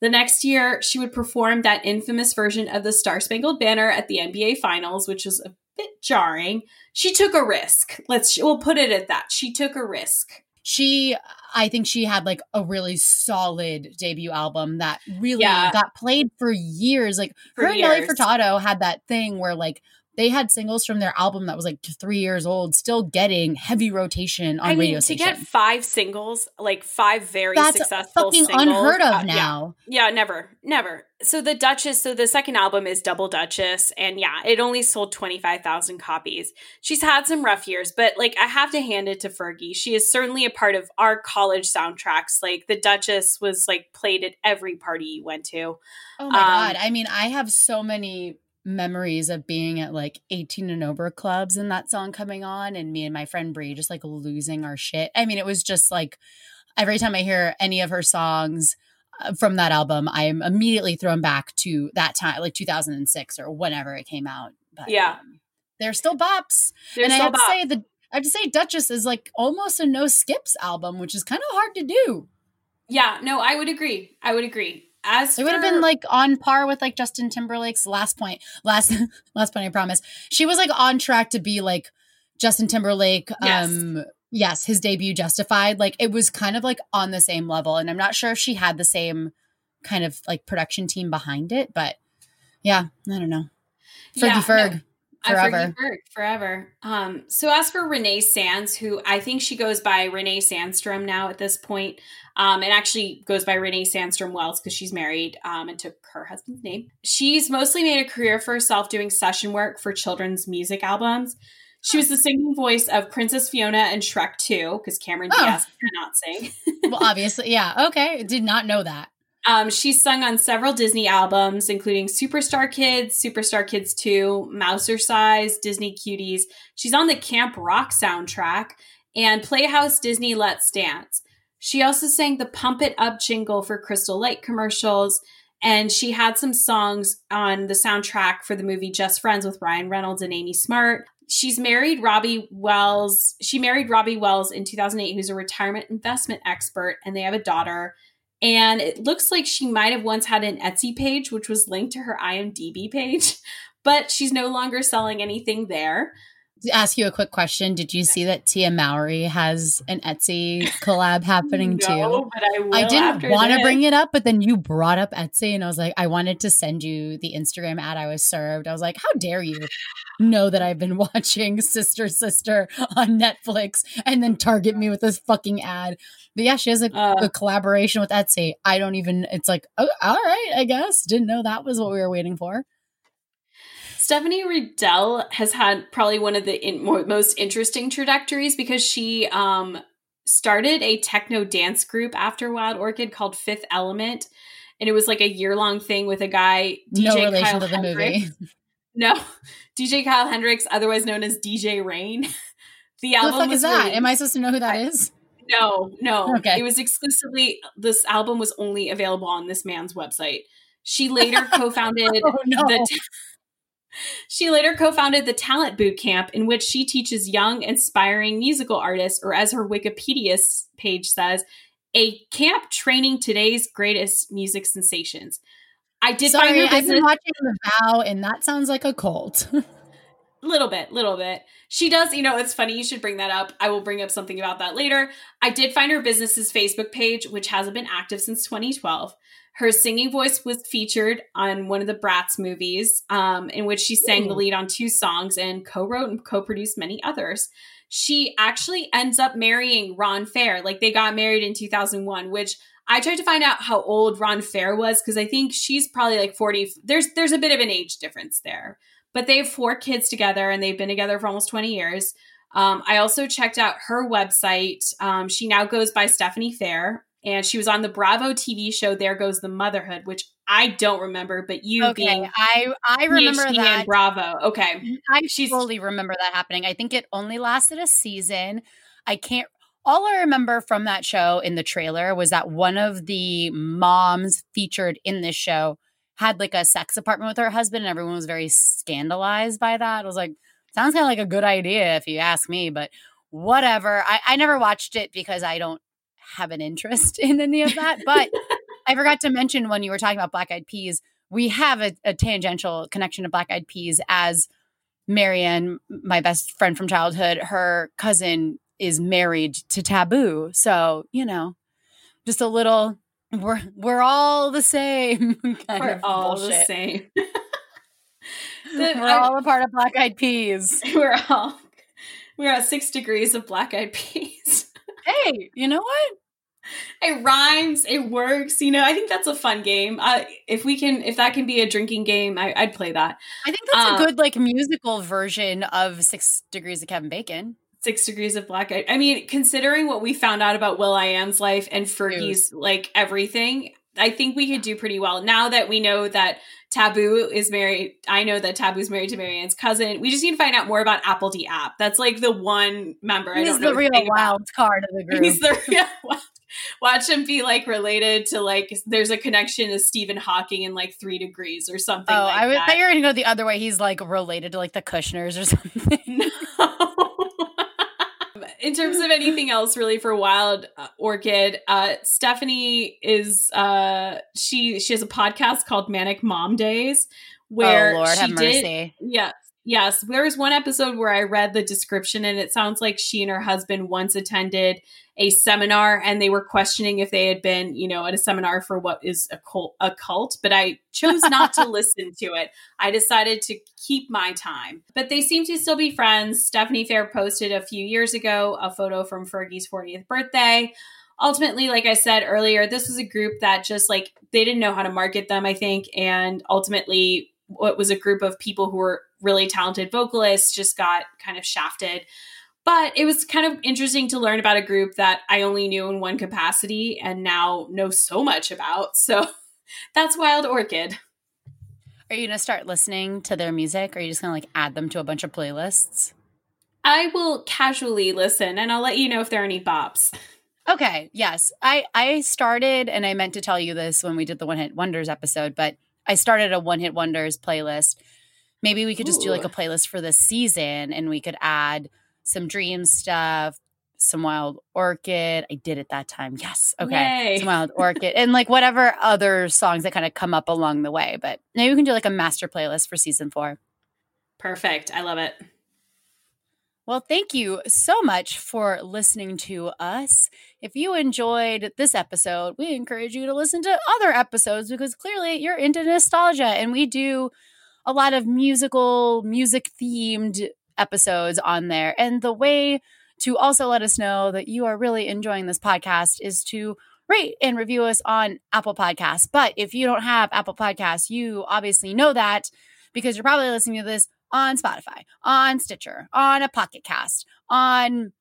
The next year, she would perform that infamous version of the Star Spangled Banner at the NBA Finals, which was a bit jarring. She took a risk. Let's we'll put it at that. She took a risk.
She, I think she had like a really solid debut album that really
Yeah.
got played for years. Like
For
her and Nelly. Furtado had that thing where like they had singles from their album that was like three years old, still getting heavy rotation on
I mean,
radio
to
stations.
get five singles, like five very
That's
successful
fucking
singles,
unheard of
uh, yeah.
now.
Yeah, never, never. So the Dutchess, so the second album is Double Dutchess, and yeah, it only sold twenty five thousand copies. She's had some rough years, but like I have to hand it to Fergie. She is certainly a part of our college soundtracks. Like the Dutchess was like played at every party you went to.
Oh my
Um,
god! I mean, I have so many memories of being at like 18 and over clubs and that song coming on, and me and my friend Brie just like losing our shit. I mean, it was just like every time I hear any of her songs uh, from that album, I am immediately thrown back to that time, like 2006 or whenever it came out. But
Yeah.
um, they're still bops.
There's
and I
so
have to say the I have to say Dutchess is like almost a no skips album, which is kind of hard to do.
yeah, no, I would agree. I would agree. As
It would have been like on par with like Justin Timberlake's last point. Last (laughs) last point, I promise. She was like on track to be like Justin Timberlake.
Yes.
Um yes, his debut justified. Like it was kind of like on the same level. And I'm not sure if she had the same kind of like production team behind it, but yeah, I don't know. Fergie
Yeah,
Ferg.
no.
Forever.
I forgive her forever. Um, so as for Renee Sands, who I think she goes by Renee Sandstrom now at this point, um, and actually goes by Renee Sandstrom Wells because she's married um, and took her husband's name. She's mostly made a career for herself doing session work for children's music albums. She was the singing voice of Princess Fiona and Shrek 2 because Cameron
Oh.
Diaz cannot sing.
well, obviously, yeah. Okay, did not know that.
Um, she's sung on several Disney albums, including Superstar Kids, Superstar Kids 2, Mousercise, Disney Cuties. She's on the Camp Rock soundtrack and Playhouse Disney Let's Dance. She also sang the Pump It Up jingle for Crystal Light commercials, and she had some songs on the soundtrack for the movie Just Friends with Ryan Reynolds and Amy Smart. She's married Robbie Wells. She married Robbie Wells in 2008, who's a retirement investment expert, and they have a daughter. And it looks like she might have once had an Etsy page, which was linked to her IMDb page, (laughs) but she's no longer selling anything there.
To ask you a quick question, did you see that Tia Mowry has an Etsy collab happening too?
No, but I.
I didn't want to bring it up, but then you brought up Etsy, and I was like, I wanted to send you the Instagram ad I was served. I was like, how dare you know that I've been (laughs) watching Sister Sister on Netflix and then target me with this fucking ad? But yeah, she has a,
Uh.
a collaboration with Etsy. I don't even, it's like, oh, all right, I guess. Didn't know that was what we were waiting for.
Stefanie Ridel has had probably one of the in, most interesting trajectories because she um, started a techno dance group after Wild Orchid called Fifth Element. And it was like a year long thing with a guy, DJ
no relation
Kyle
to the
Hendricks.
movie.
No, (laughs) DJ Kyle Hendricks, otherwise known as DJ Rain. (laughs) The
Who
album
the fuck
was
is that?
released-
Am I supposed to know who that is?
No, no.
Okay.
It was exclusively this album was only available on this man's website. She later (laughs) co-founded
Oh, no.
the She later co-founded the Talent Boot Camp in which she teaches young inspiring musical artists or as her Wikipedia page says, a camp training today's greatest music sensations. I did find
Sorry, I've been watching The Vow, and that sounds like a cult. (laughs)
little bit, little bit. She does, you know, it's funny you should bring that up. I will bring up something about that later. I did find her business's Facebook page, which hasn't been active since 2012. Her singing voice was featured on one of the Bratz movies, um, in which she sang the lead on two songs and co-wrote and co-produced many others. She actually ends up marrying Ron Fair. Like they got married in 2001, which I tried to find out how old Ron Fair was because I think she's probably like 40. There's there's a bit of an age difference there but they have four kids together and they've been together for almost 20 years. Um, I also checked out her website. Um, she now goes by Stephanie Fair, and she was on the Bravo TV show There Goes the Motherhood, which I don't remember, but you
okay,
being
I I remember
PhD
that.
Bravo. Okay.
I
She's-
fully remember that happening. I think it only lasted a season. I can't. All I remember from that show in the trailer was that one of the moms featured in this show had like a sex apartment with her husband, and everyone was very scandalized by that. I was like, sounds kind of like a good idea if you ask me, but whatever. I, I never watched it because I don't have an interest (laughs) in any of that. But (laughs) I forgot to mention when you were talking about Black Eyed Peas, we have a, a tangential connection to Black Eyed Peas as Marianne, my best friend from childhood, her cousin is married to Taboo. So, you know, just a little we're we're all the same (laughs)
We're all the
bullshit.
same. (laughs) (laughs)
We're
The- I-
all a part of Black Eyed Peas.
we're all we're at six degrees of black eyed peas.
Hey, you know what?
it rhymes it works you know i think that's a fun game uh, if we can if that can be a drinking game I, i'd play that
I think that's
Uh,
a good like musical version of Six Degrees of Kevin Bacon.
Six degrees of black i, I mean considering what we found out about will i am's life and fergie's like everything i think we could do pretty well now that we know that taboo is married i know that taboo's married to marianne's cousin we just need to find out more about apl.de.ap that's like the one member i
He's
don't know
the real
anything about.
wild card of the (laughs) group.
He's the real (laughs) wild. Watch him be like related to like there's a connection to Stephen Hawking in like three degrees or something.
oh,
like
I
that.
thought you were gonna go the other way. He's like related to like the Kushners or (laughs) something.
No. In terms of anything else, really for Wild uh, Orchid, uh, Stephanie is uh, she she has a podcast called Manic Mom Days, where
oh Lord,
she
have
did
mercy.
yeah Yes, there was one episode where I read the description and it sounds like she and her husband once attended a seminar and they were questioning if they had been, you know, at a seminar for what is a cult, a cult but I chose not to (laughs) listen to it. I decided to keep my time. But they seem to still be friends. Stephanie Fair posted a few years ago a photo from Fergie's 40th birthday ultimately, like I said earlier, this was a group that just like they didn't know how to market them, I think. And ultimately, what was a group of people who were really talented vocalist just got kind of shafted. But it was kind of interesting to learn about a group that I only knew in one capacity and now know so much about. So (laughs) that's Wild Orchid.
Are you going to start listening to their music or are you just going to like add them to a bunch of playlists?
I will casually listen and I'll let you know if there are any bops.
Okay, yes. I I started and I meant to tell you this when we did the One Hit Wonders episode, but I started a One Hit Wonders playlist maybe we could just Ooh. do like a playlist for this season and we could add some dream stuff some wild orchid. I did it that time. Yes. Okay. Yay. some wild orchid and like whatever other songs that kind of come up along the way but maybe we can do like a master playlist for season four.
Perfect. I love it.
Well, thank you so much for listening to us. If you enjoyed this episode, we encourage you to listen to other episodes because clearly you're into nostalgia and we do a lot of musical, music themed episodes on there. And the way to also let us know that you are really enjoying this podcast is to rate and review us on Apple Podcasts. But if you don't have Apple Podcasts, you obviously know that because you're probably listening to this on Spotify, on Stitcher, on a Pocket Cast, on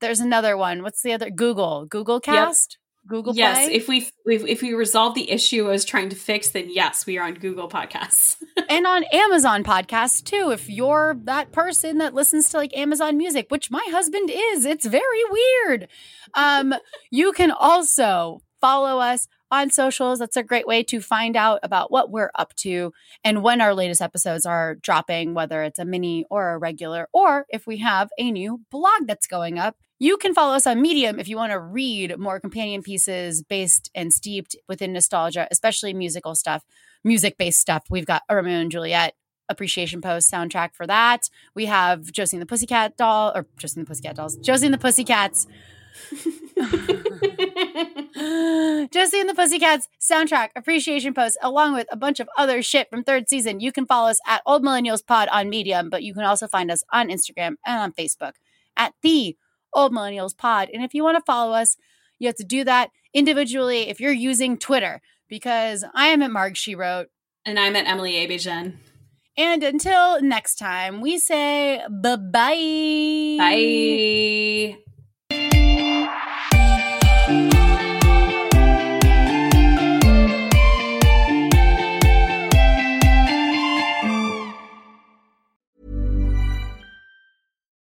there's another one. What's the other? Google, Google Cast. Google Play?
Yes, if we if, if we resolve the issue I was trying to fix, then yes, we are on Google Podcasts (laughs)
and on Amazon Podcasts too. If you're that person that listens to like Amazon Music, which my husband is, it's very weird. Um, you can also follow us on socials. That's a great way to find out about what we're up to and when our latest episodes are dropping, whether it's a mini or a regular, or if we have a new blog that's going up. You can follow us on Medium if you want to read more companion pieces based and steeped within nostalgia, especially musical stuff, music based stuff. We've got Romeo and Juliet appreciation post soundtrack for that. We have Josie and the Pussycat doll, or Josie and the Pussycat dolls, Josie and the Pussycats. (laughs) Josie and the Pussycats soundtrack appreciation post, along with a bunch of other shit from third season. You can follow us at Old Millennials Pod on Medium, but you can also find us on Instagram and on Facebook at the Old Millennials Pod. And if you want to follow us, you have to do that individually if you're using Twitter, because I am at Marg She Wrote.
And I'm at Emily Abijan.
And until next time, we say bye-bye.
Bye.